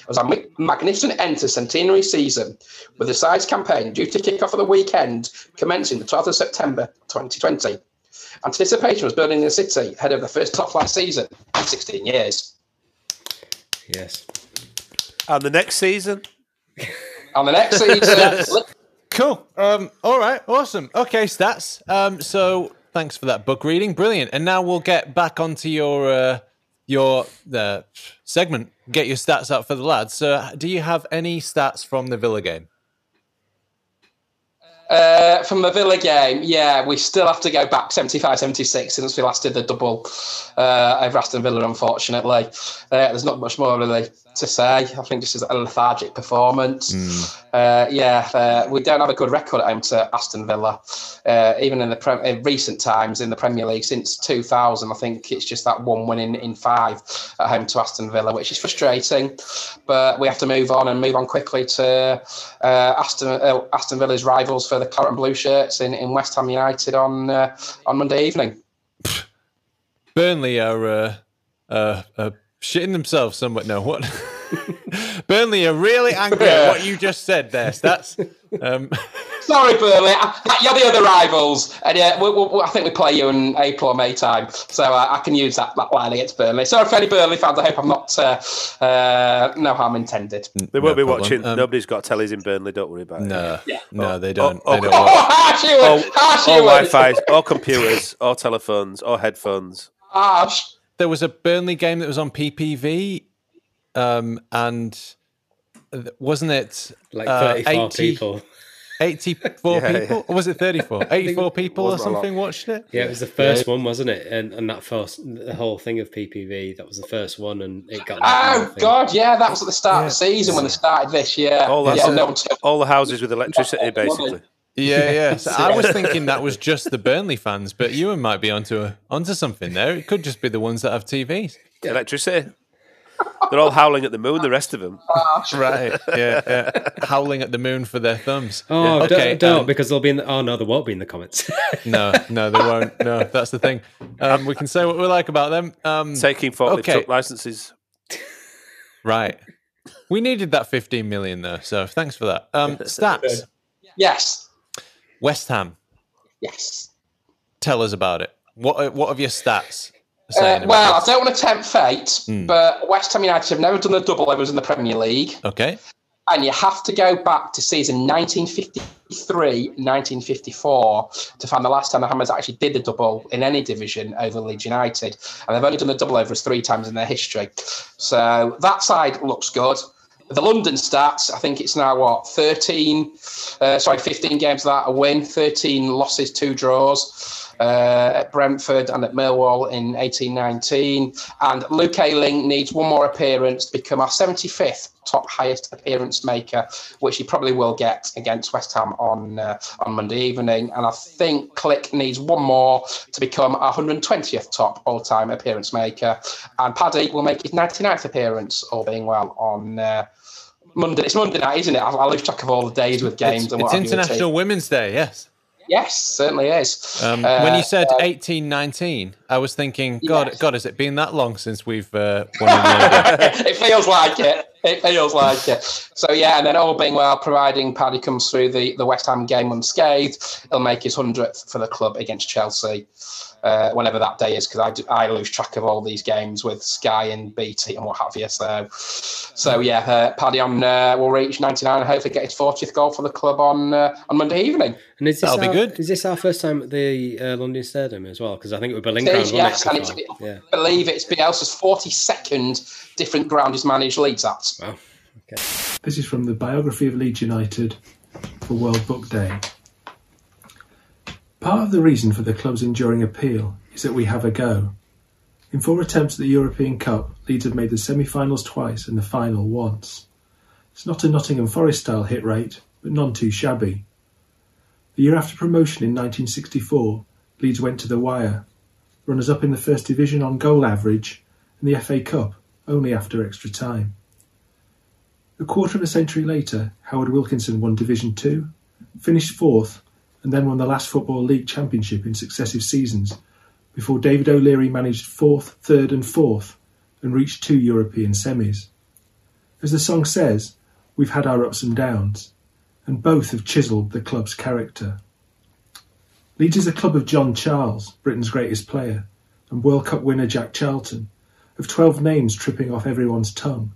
It was a magnificent end to centenary season, with the side's campaign due to kick off at the weekend commencing the 12th of September 2020. Anticipation was building in the city ahead of the first top flight season in 16 years. Yes. And the next season, And the next season, Cool. Um, all right. Awesome. Okay, stats. Um, so thanks for that book reading. Brilliant. And now we'll get back onto your uh, your uh, segment. Get your stats out for the lads. So, do you have any stats from the Villa game? Uh, from the Villa game, yeah, we still have to go back 75 76 since we last did the double uh, over Aston Villa, unfortunately. Uh, there's not much more really to say. I think this is a lethargic performance. Uh, yeah, uh, we don't have a good record at home to Aston Villa. Uh, even in the pre- in recent times in the Premier League since 2000, I think it's just that one win in, in five at home to Aston Villa, which is frustrating. But we have to move on and move on quickly to uh, Aston uh, Aston Villa's rivals for the Claret and Blue shirts in, in West Ham United on uh, on Monday evening. Burnley are uh, uh, uh, shitting themselves somewhat. No, what? Burnley are really angry at what you just said there, That's Um, Sorry, Burnley. I- You're the other rivals, and yeah, we, we, I think we play you in April or May time, so uh, I can use that, that line against Burnley. Sorry for any Burnley fans. I hope I'm not uh, uh, no harm intended. They won't No be problem. watching. Um, Nobody's got tellies in Burnley. Don't worry about it. no, Yeah. no, they don't. oh, they don't want- Oh, harsh you were, Or, harsh or you were. Wi-Fi, or computers, or telephones, or headphones. Harsh. There was a Burnley game that was on PPV, um, and wasn't it Like uh, 34 80 people. 84 Yeah, people? Or was it 34? 84 people or wasn't a lot. something watched it? Yeah, it was the first one, wasn't it? And, and that first, the whole thing of PPV, that was the first one, and it got. Oh. God, yeah, that was at the start of the season when they started this. Yeah, All that's yeah, it. no one took- All the houses with electricity, That's what I basically. Wanted. Yeah, yeah. So I was thinking that was just the Burnley fans, but Ewan might be onto a, onto something there. It could just be the ones that have TVs. Electricity. They're all howling at the moon. The rest of them. Right. Yeah, yeah. Howling at the moon for their thumbs. Oh, Okay, don't, don't um, because they'll be in. The, oh no, they won't be in the comments. No, no, they won't. No, that's the thing. Um, we can say what we like about them. Um, Taking forklift Okay. truck licenses. right. We needed that 15 million though, so thanks for that. Um, stats. Yes, West Ham. yes. Tell us about it. What What have your stats? Uh, well, I don't want to tempt fate, Hmm. but West Ham United have never done the double overs in the Premier League, Okay. and you have to go back to season 1953, 1954 to find the last time the Hammers actually did the double in any division over Leeds United, and they've only done the double overs three times in their history. So that side looks good. The London stats, I think it's now what 13, uh, sorry, 15 games that a win, 13 losses, two draws. Uh, at Brentford and at Millwall in 1819. And Luke Ayling needs one more appearance to become our 75th top highest appearance maker, which he probably will get against West Ham on uh, on Monday evening. And I think Klich needs one more to become our 120th top all time appearance maker. And Paddy will make his 99th appearance, all being well, on. Uh, Monday, it's Monday night, isn't it? I, I lose track of all the days with games It's, and it's what with International. Women's Day, yes. Yes, certainly is. Um, when Uh, you said uh, 1819, I was thinking, God, Yes. God, has it been that long since we've uh, won it feels like it. It feels like it. So yeah, and then all being well, providing Paddy comes through the, the West Ham game unscathed, he'll make his hundredth for the club against Chelsea, uh, whenever that day is, because I, do- I lose track of all these games with Sky and BT and what have you. So, so yeah, uh, Paddy on uh, will reach ninety nine and hopefully get his fortieth goal for the club on uh, on Monday evening. and is this That'll be good. Is this our first time at the uh, London Stadium as well? Because I think it was Berlin It Ground, is, wasn't yes, it? and it's, before? Yeah. I believe it's Bielsa's forty second different ground he's managed Leeds at. Wow. This is from the biography of Leeds United for World Book Day. Part of the reason for the club's enduring appeal is that we have a go. In four attempts at the European Cup, Leeds have made the semi finals twice and the final once. It's not a Nottingham Forest style hit rate, but none too shabby. The year after promotion in 1964, Leeds went to the wire, runners up in the First Division on goal average, and the FA Cup only after extra time. A quarter of a century later, Howard Wilkinson won Division Two, finished fourth, and then won the last Football League Championship in successive seasons, before David O'Leary managed fourth, third, and fourth, and reached two European semis. As the song says, we've had our ups and downs, and both have chiselled the club's character. Leeds is a club of John Charles, Britain's greatest player, and World Cup winner Jack Charlton, of 12 names tripping off everyone's tongue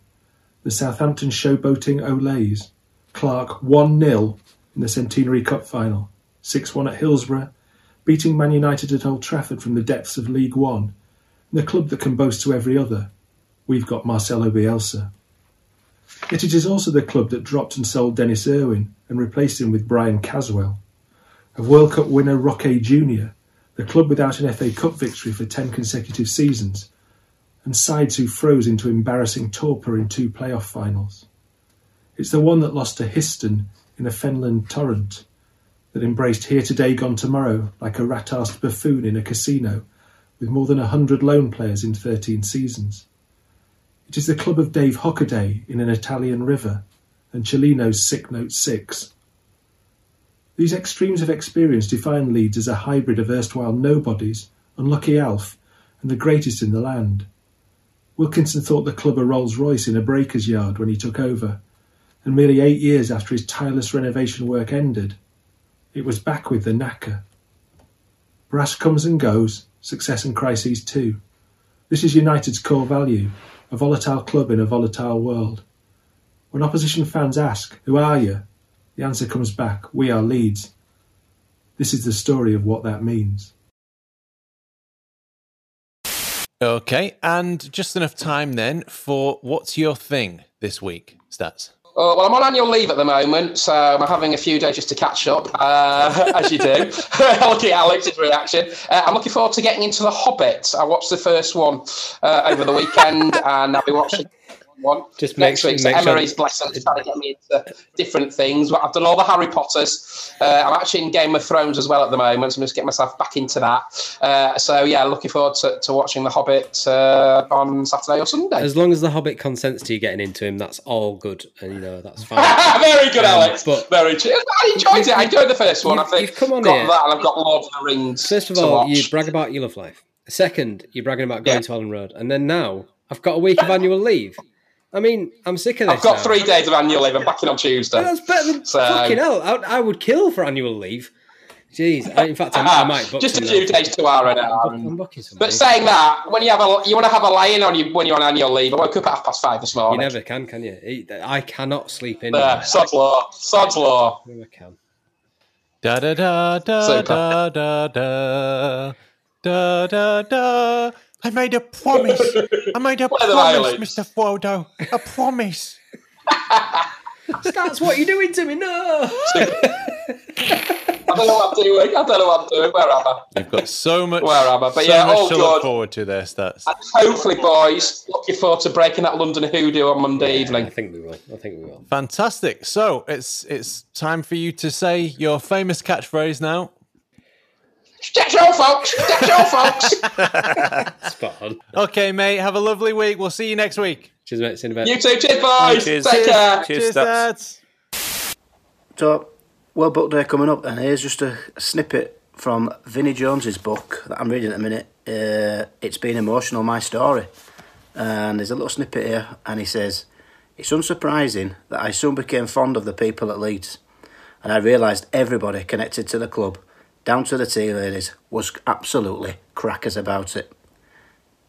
the Southampton showboating Olays, Clarke 1 0 in the Centenary Cup final, 6 1 at Hillsborough, beating Man United at Old Trafford from the depths of League One, the club that can boast to every other. We've got Marcelo Bielsa. Yet it is also the club that dropped and sold Denis Irwin and replaced him with Brian Caswell. Of World Cup winner Roque Jr., the club without an FA Cup victory for 10 consecutive seasons, and sides who froze into embarrassing torpor in two playoff finals. It's the one that lost to Histon in a Fenland torrent, that embraced here today, gone tomorrow, like a rat-arsed buffoon in a casino, with more than a hundred loan players in thirteen seasons. It is the club of Dave Hockaday in an Italian river, and Cellino's sick note six. These extremes of experience define Leeds as a hybrid of erstwhile nobodies, unlucky Alf, and the greatest in the land. Wilkinson thought the club a Rolls Royce in a breaker's yard when he took over, and merely eight years after his tireless renovation work ended, it was back with the knacker. Brass comes and goes, success and crises too. This is United's core value, a volatile club in a volatile world. When opposition fans ask, Who are you? the answer comes back, We are Leeds. This is the story of what that means. Okay, and just enough time then for what's your thing this week, Stats? Uh, well, I'm on annual leave at the moment, so I'm having a few days just to catch up, uh, as you do. looking at Alex's reaction. Uh, I'm looking forward to getting into The Hobbit. I watched the first one uh, over the weekend, and I'll be watching one Just next make- make sure- Emery's blessing is trying to get me into different things. I've done all the Harry Potters. Uh, I'm actually in Game of Thrones as well at the moment, so I'm just getting myself back into that. Uh, so yeah, looking forward to, to watching The Hobbit uh, on Saturday or Sunday. As long as the Hobbit consents to you getting into him, that's all good, and you know that's fine. Very good, Um, Alex. but- Very true. I enjoyed it. I enjoyed the first one. I think you've come on got here. that, and I've got Lord of the Rings. First of to all, you brag about your love life. Second, you're bragging about going to Elland Road, and then now I've got a week of annual leave. I mean, I'm sick of this. I've got now. three days of annual leave. I'm back in on Tuesday. That's better than So- fucking hell. I, I would kill for annual leave. Jeez, I, in fact, I, I might ah, book Just a uh, few days to hour an hour. I'm booking some. But saying that, when you have a you want to have a lie in on you when you're on annual leave. I woke up at half past five this morning. You never can, can you? I cannot sleep in. There, sod's law. Sod's law. Never can. Da da da da Super. da da da da da da. I made a promise. I made a promise. Mr. Frodo. A promise. That's what you're doing to me. No. I don't know what I'm doing. I don't know what I'm doing. Where am I? You've got so much, Where am I? But so yeah, much all to look forward to there, Stats. And hopefully, boys, looking forward to breaking that London hoodoo on Monday I evening. I think we will. I think we will. Fantastic. So it's it's time for you to say your famous catchphrase now. Get your folks. Get your folks. Spot on. Okay, mate. Have a lovely week. We'll see you next week. Cheers, mate. See you in a bit. You too, cheers, boys. Cheers. Take care. Cheers, Stats. Stats. So, World Book Day coming up, and here's just a, a snippet from Vinnie Jones's book that I'm reading at the minute. Uh, it's been emotional, my story. And there's a little snippet here, and he says, It's unsurprising that I soon became fond of the people at Leeds, and I realised everybody connected to the club, down to the tea ladies, was absolutely crackers about it.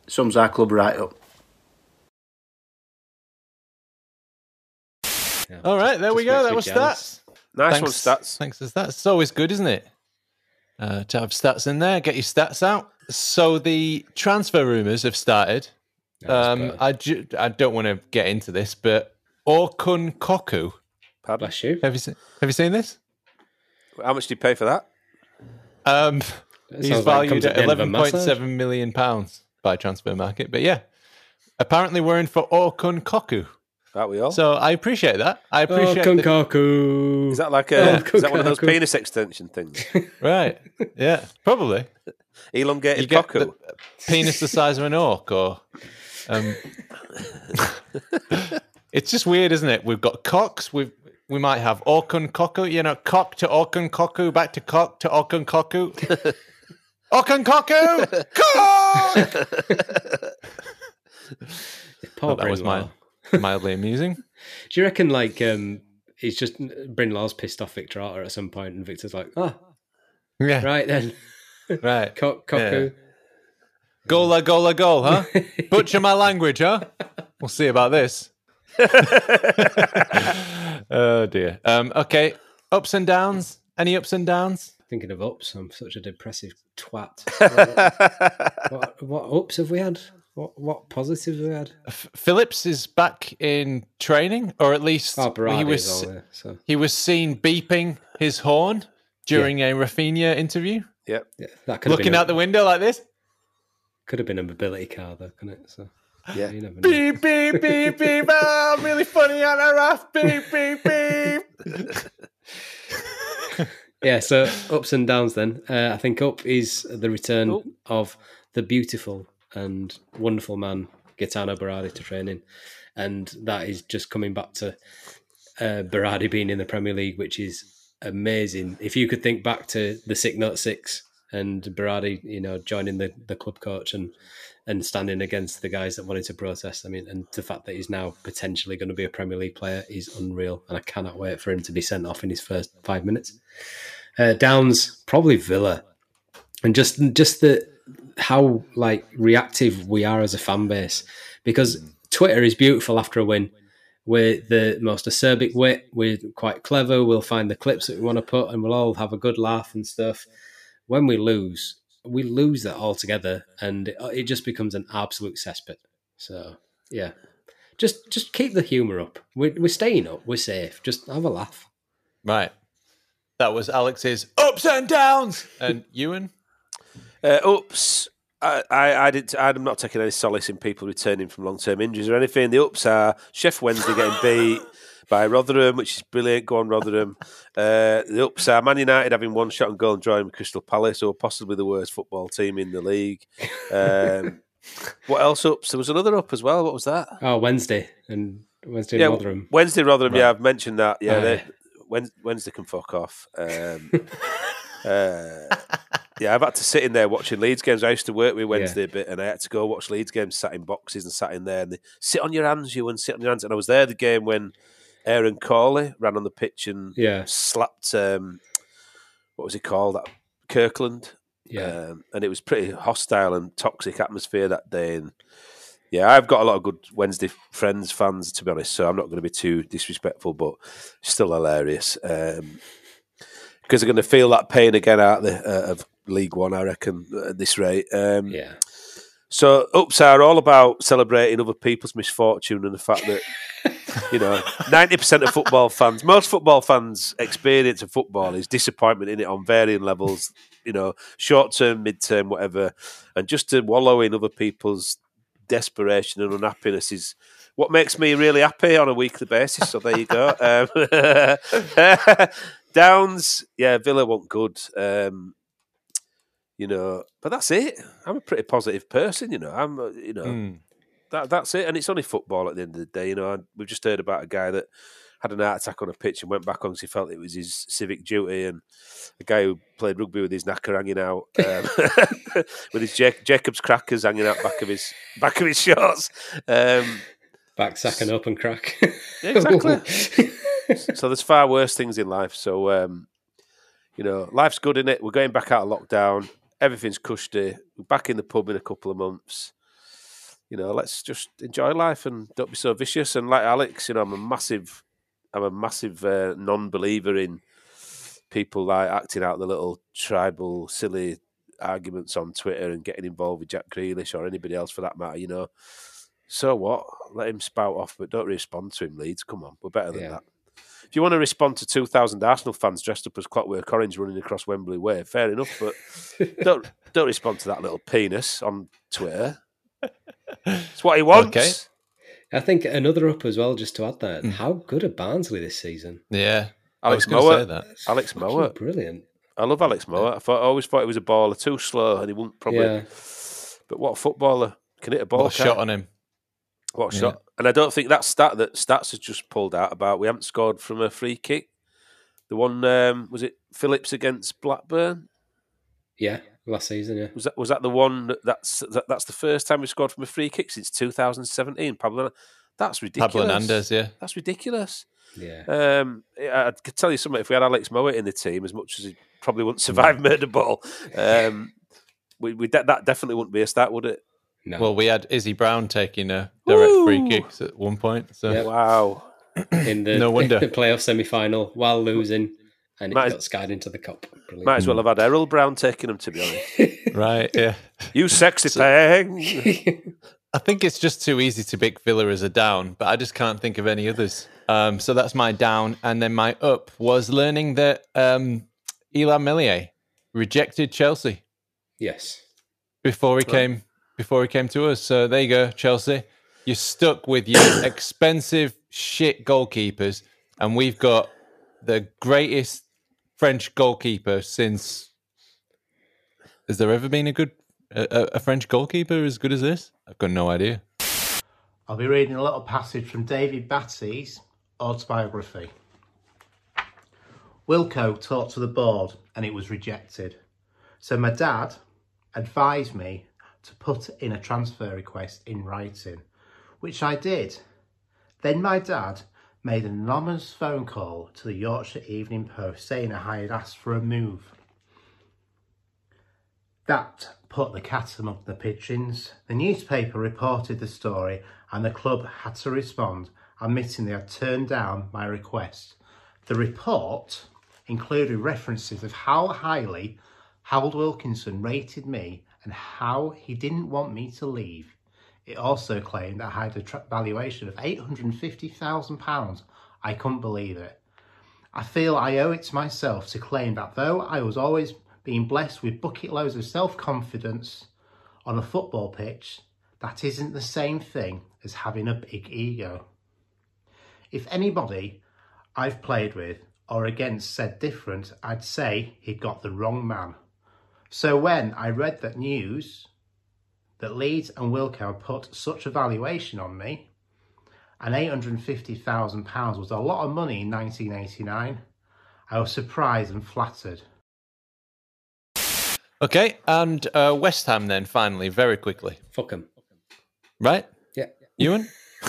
Sums our club right up. Yeah. All right, there we go. That was jealous. stats. Nice Thanks, one, Stats. Thanks for stats. It's always good, isn't it? Uh, to have stats in there, get your stats out. So the transfer rumours have started. Um, I, ju- I don't want to get into this, but Orkun Kökçü. Pardon? Bless you. Have you seen, have you seen this? How much do you pay for that? Um, That he's sounds like valued at at the end of a eleven point massage. seven million pounds by transfer market. But yeah, apparently we're in for Orkun Kökçü. That we all. So I appreciate that. I Oh, appreciate that. Kunkaku. is that like a? Oh, is that one of those penis extension things? Right. Yeah, probably. You Elongated get cockle. the penis the size of an orc, or um, it's just weird, isn't it? We've got cocks. We we might have Orkun Kökçü. You know, cock to Orkun Kökçü, back to cock to Orkun Kökçü. Orkun Kökçü. Cock! Poor that was Bryn Law. my mildly amusing. Do you reckon like um he's just Bryn Law's pissed off Victor Orta at some point and Victor's like, oh, Yeah. right then. Right. Cock Koku. Gola, gola, goal, huh? Butcher my language, huh? We'll see about this. Oh dear. Um, okay. Ups and downs. Any ups and downs? Thinking of ups, I'm such a depressive twat. what, what, what ups have we had? What what positives have we had? F- Phillips is back in training, or at least Oh, he was there, so he was seen beeping his horn during a Raphinha interview, Yep. yeah, that could have looking been a, out the window like this. could have been a mobility car though, couldn't it? So Yeah. you never know. Beep beep beep beep. Oh, I'm really funny, aren't I, Beep beep beep. Yeah, so ups and downs then. Uh, I think up is the return of the beautiful and wonderful man Gaetano Berardi to training. And that is just coming back to uh, Berardi being in the Premier League, which is amazing. If you could think back to the Sick Note 6 and Berardi, you know, joining the, the club coach and and standing against the guys that wanted to protest. I mean, and the fact that he's now potentially going to be a Premier League player is unreal, and I cannot wait for him to be sent off in his first five minutes. Uh, Downs probably Villa, and just just the how like reactive we are as a fan base because Twitter is beautiful after a win. We're the most acerbic wit. We're quite clever. We'll find the clips that we want to put, and we'll all have a good laugh and stuff. When we lose, we lose that altogether, and it, it just becomes an absolute cesspit. So yeah, just just keep the humour up. We're, we're staying up. We're safe. Just have a laugh. Right. That was Alex's ups and downs. And Ewan? Uh, ups. I, I, I didn't. I'm not taking any solace in people returning from long-term injuries or anything. The ups are Chef Wednesday getting beat by Rotherham, which is brilliant. Go on, Rotherham. Uh, the ups are Man United having one shot and goal and drawing with Crystal Palace, or possibly the worst football team in the league. Um, what else ups? There was another up as well. What was that? Oh, Wednesday and Wednesday yeah, Rotherham. Wednesday Rotherham. Right. Yeah, I've mentioned that. Yeah, Oh, they- Wednesday can fuck off. Um, uh, yeah, I've had to sit in there watching Leeds games. I used to work with Wednesday a bit, and I had to go watch Leeds games, sat in boxes and sat in there, and they sit on your hands, you and sit on your hands. And I was there the game when Aaron Cawley ran on the pitch and Yeah. slapped um, what was he called? That Kirkland. Yeah. Um, and it was pretty hostile and toxic atmosphere that day. And yeah, I've got a lot of good Wednesday friends, fans, to be honest. So I'm not going to be too disrespectful, but still hilarious. Um, because they're going to feel that pain again out the, uh, of League One, I reckon, at this rate. Um, yeah. So ups are all about celebrating other people's misfortune and the fact that you know ninety percent of football fans, most football fans' experience of football is disappointment in it on varying levels. You know, short term, mid term, whatever, and just to wallow in other people's desperation and unhappiness is what makes me really happy on a weekly basis. So there you go. Um, Downs, yeah, Villa weren't good. Um, you know, but that's it. I'm a pretty positive person, you know. I'm, uh, you know, Hmm. That that's it. And it's only football at the end of the day, you know. And we've just heard about a guy that had an heart attack on a pitch and went back on because he felt it was his civic duty, and a guy who played rugby with his knacker hanging out, um, with his Jac- Jacob's crackers hanging out back of his back of his shorts. Um, Back sack and open crack. yeah, exactly. so there's far worse things in life. So um, you know, life's good in it. We're going back out of lockdown. Everything's cushy. We're back in the pub in a couple of months. You know, let's just enjoy life and don't be so vicious. And like Alex, you know, I'm a massive, I'm a massive uh, non-believer in people like acting out the little tribal, silly arguments on Twitter and getting involved with Jack Grealish or anybody else for that matter. You know, so what? Let him spout off, but don't respond to him. Leeds, come on, we're better than Yeah. that. If you want to respond to 2,000 Arsenal fans dressed up as Clockwork Orange running across Wembley Way, fair enough, but don't don't respond to that little penis on Twitter. It's what he wants. Okay. I think another up as well, just to add that. Hmm. How good are Barnsley this season? Yeah. Alex I was gonna Mowatt. say that. Alex Fucking Mowatt. Brilliant. I love Alex Mowatt. I, thought, I always thought he was a baller, too slow, and he wouldn't probably. Yeah. But what a footballer can hit a ball? What a shot on him. What a Yeah. shot! And I don't think that stat that stats has just pulled out about we haven't scored from a free kick. The one um, was it Phillips against Blackburn? Yeah, last season, yeah. Was that was that the one that, that's that, that's the first time we scored from a free kick since 2017? Pablo, that's ridiculous. Pablo Hernandez, yeah. that's ridiculous. Yeah. Um, I I could tell you something. If we had Alex Mowatt in the team, as much as he probably wouldn't survive murder ball, um, we, we de- that definitely wouldn't be a stat, would it? No. Well, we had Izzy Brown taking a direct free Woo! kicks at one point. So Yep. Wow. in the, No wonder. the playoff semi final while losing, and it Might- got skied into the cup. Brilliant. Might as well have had Errol Brown taking him, to be honest. right, yeah. You sexy thing. I think it's just too easy to pick Villa as a down, but I just can't think of any others. Um, so that's my down, and then my up was learning that um, Illan Meslier rejected Chelsea yes. before he came before he came to us. So there you go, Chelsea. You're stuck with your expensive shit goalkeepers, and we've got the greatest French goalkeeper since. Has there ever been a good a, a- French goalkeeper as good as this? I've got no idea. I'll be reading a little passage from David Batty's autobiography. Wilco talked to the board and it was rejected. So my dad advised me to put in a transfer request in writing, which I did. Then my dad made an anonymous phone call to the Yorkshire Evening Post saying I had asked for a move. That put the cat among the pigeons. The newspaper reported the story and the club had to respond, admitting they had turned down my request. The report included references of how highly Howard Wilkinson rated me and how he didn't want me to leave. It also claimed that I had a valuation of £850,000. I couldn't believe it. I feel I owe it to myself to claim that though I was always being blessed with bucket loads of self confidence on a football pitch, that isn't the same thing as having a big ego. If anybody I've played with or against said different, I'd say he'd got the wrong man. So when I read that news that Leeds and Wilco put such a valuation on me, and £850,000 was a lot of money in 1989, I was surprised and flattered. Okay, and uh, West Ham then finally, very quickly. Fuck 'em. Right? Yeah. Ewan?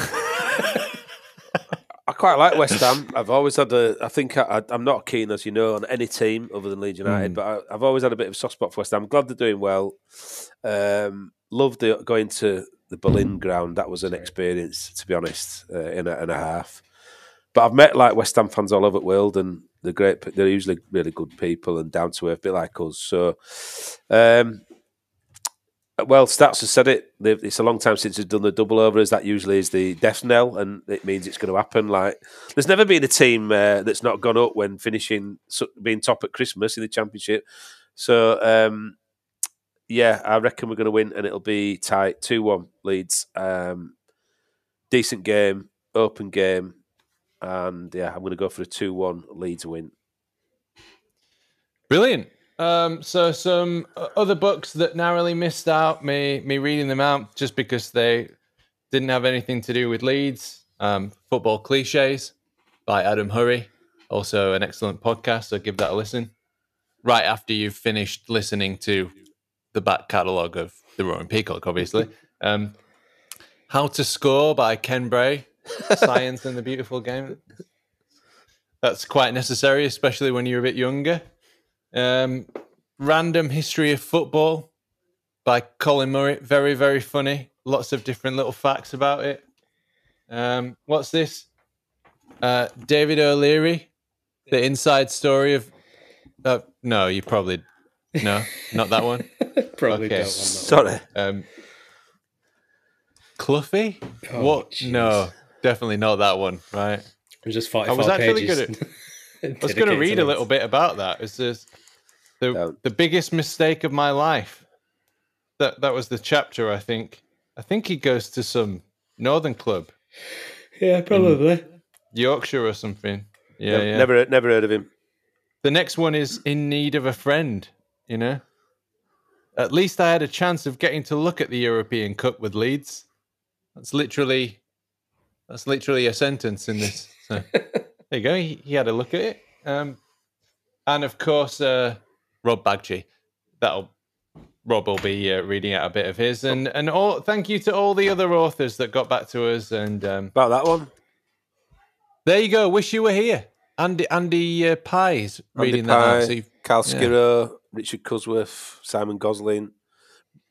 I quite like West Ham. I've always had a. I think I, I'm not keen, as you know, on any team other than Leeds United, Mm. but I, I've always had a bit of a soft spot for West Ham. I'm glad they're doing well. Um, love the going to the Berlin ground. That was an experience, to be honest, uh, in a, and a half. But I've met like West Ham fans all over the world, and they're great. They're usually really good people and down to earth, bit like us. So, um, well, Stats has said it. They've, it's a long time since they've done the double overs. That usually is the death knell, and it means it's going to happen. Like, there's never been a team uh, that's not gone up when finishing being top at Christmas in the championship. So, um, yeah, I reckon we're going to win, and it'll be tight, two one Leeds. Um, decent game, open game, and yeah, I'm going to go for a two one Leeds win. Brilliant. Um, so some uh, other books that narrowly missed out, me me reading them out just because they didn't have anything to do with Leeds. Um, Football cliches by Adam Hurrey, also an excellent podcast. So give that a listen. Right after you've finished listening to the back catalogue of the Roaring Peacock, obviously. Um, How to Score by Ken Bray, Science and the Beautiful Game. That's quite necessary, especially when you're a bit younger. Um, Random History of Football by Colin Murray. Very, very funny. Lots of different little facts about it. Um, what's this? Uh, David O'Leary, The Inside Story of. Uh, no, you probably. No, not that one. Probably okay. don't want that Sorry. Um, Cloughie? Oh, what? jeez. No, definitely not that one. Right. It was just I was actually pages. going to. I was going to read a little bit about that. It's just the the biggest mistake of my life. That that was the chapter. I think. I think he goes to some northern club, Yeah, probably. Yorkshire or something. Yeah, Nev- yeah. Never, never heard of him. The next one is in need of a friend. You know. At least I had a chance of getting to look at the European Cup with Leeds. That's literally. That's literally a sentence in this. So there you go. He, he had a look at it. Um, and of course, uh, Rob Bagchi. That'll Rob will be uh, reading out a bit of his, and and all. Thank you to all the other authors that got back to us. And um, about that one. There you go. Wish you were here. Andy Andy uh, Pies Andy reading that out. Pye, So yeah. Skirrow, Richard Cusworth, Simon Gosling.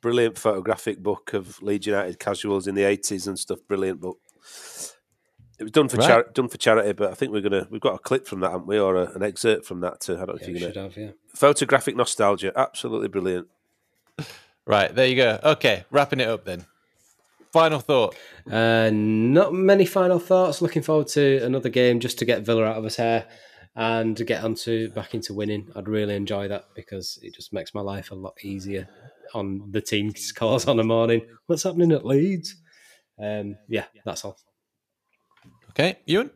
Brilliant photographic book of Leeds United casuals in the eighties and stuff. Brilliant book. It was done for Right. chari- done for charity, but I think we're gonna we've got a clip from that, haven't we, or a, an excerpt from that? To I don't know if you're we gonna should have, yeah. photographic nostalgia, absolutely brilliant. Right there you go. Okay, wrapping it up then. Final thought. Uh, not many final thoughts. Looking forward to another game just to get Villa out of his hair and to get onto back into winning. I'd really enjoy that because it just makes my life a lot easier on the team's calls on the morning. What's happening at Leeds? Um, yeah, that's all. Okay, Ewan.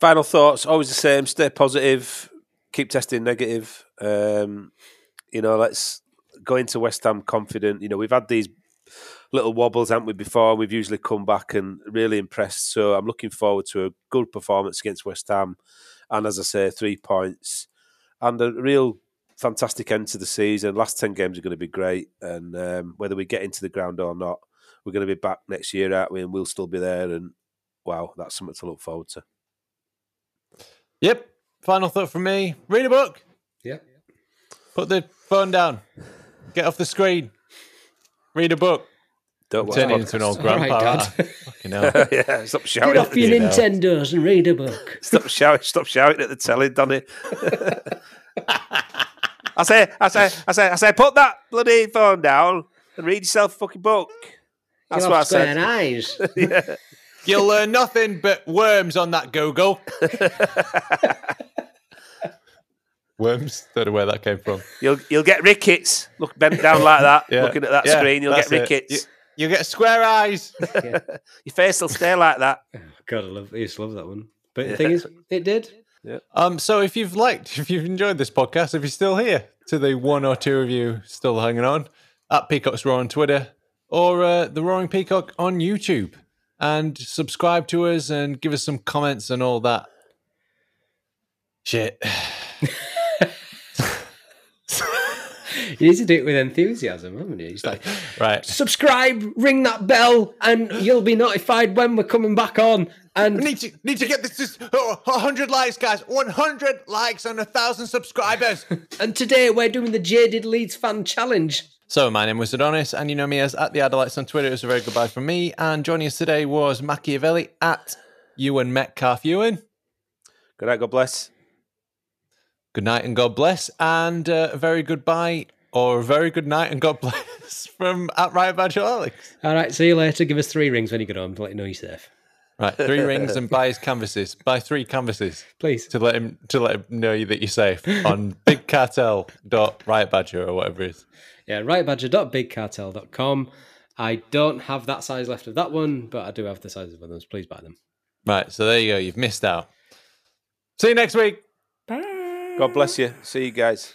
Final thoughts, always the same. Stay positive. Keep testing negative. Um, you know, let's go into West Ham confident. You know, we've had these little wobbles, haven't we, before? We've usually come back and really impressed. So I'm looking forward to a good performance against West Ham. And as I say, three points and a real fantastic end to the season. Last ten games are going to be great, and um, whether we get into the ground or not, we're going to be back next year, aren't we? And we'll still be there. And wow, that's something to look forward to. Yep. Final thought from me: read a book. Yep. Put the phone down. Get off the screen. Read a book. Don't I'm watch turning into an old All right, grandpa. Dad. aren't Fucking hell. yeah, stop shouting. Get off at the- your Nintendos and read a book. Stop shouting! Stop shouting at the telly, Donny. I say, I say, I say, I say, put that bloody phone down and read yourself a fucking book. That's You'll what I have square said. eyes. yeah. You'll learn nothing but worms on that Google. worms. Don't know where that came from. You'll you'll get rickets. Look bent down like that, Yeah. looking at that Yeah, screen. You'll get rickets. it. Rickets. You- get square eyes. Your face will stay like that. God, I love. I used to love that one. But the thing is, it did. Yeah. Um, so if you've liked, if you've enjoyed this podcast, if you're still here, to the one or two of you still hanging on, at Peacock's Roar on Twitter or uh, the Roaring Peacock on YouTube, and subscribe to us and give us some comments and all that shit. You need to do it with enthusiasm, haven't you? It's like, right. subscribe, ring that bell, and you'll be notified when we're coming back on. And need to need to get this, this oh, 100 likes, guys. 100 likes and a thousand subscribers. and today we're doing the Jaded Leeds Fan Challenge. So my name was Adonis, and you know me as at the Adelites on Twitter. It was a very goodbye from me. And joining us today was Machiavelli at Ewan Metcalf Ewan. Good night, God bless. Good night and God bless, and uh, a very goodbye or a very good night and God bless from at Riot Badger Alex. All right, see you later. Give us three rings when you get home to let you know you're safe. Right, three rings and buy his canvases. Buy three canvases, please, to let him to let him know that you're safe on bigcartel.riotbadger or whatever it is. Yeah, riotbadger.bigcartel.com. I don't have that size left of that one, but I do have the sizes of others. Please buy them. Right, so there you go. You've missed out. See you next week. Bye. God bless you. See you guys.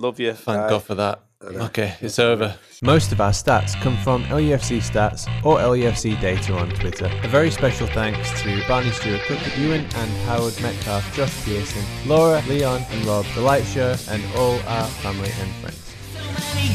Love you. Thank Bye. God for that. Okay, it's over. Most of our stats come from LUFC Stats or LUFC Data on Twitter. A very special thanks to Barney Stewart Cook Ewan and Howard Metcalf, Josh Pearson, Laura, Leon, and Rob, The Light Show, and all our family and friends. Many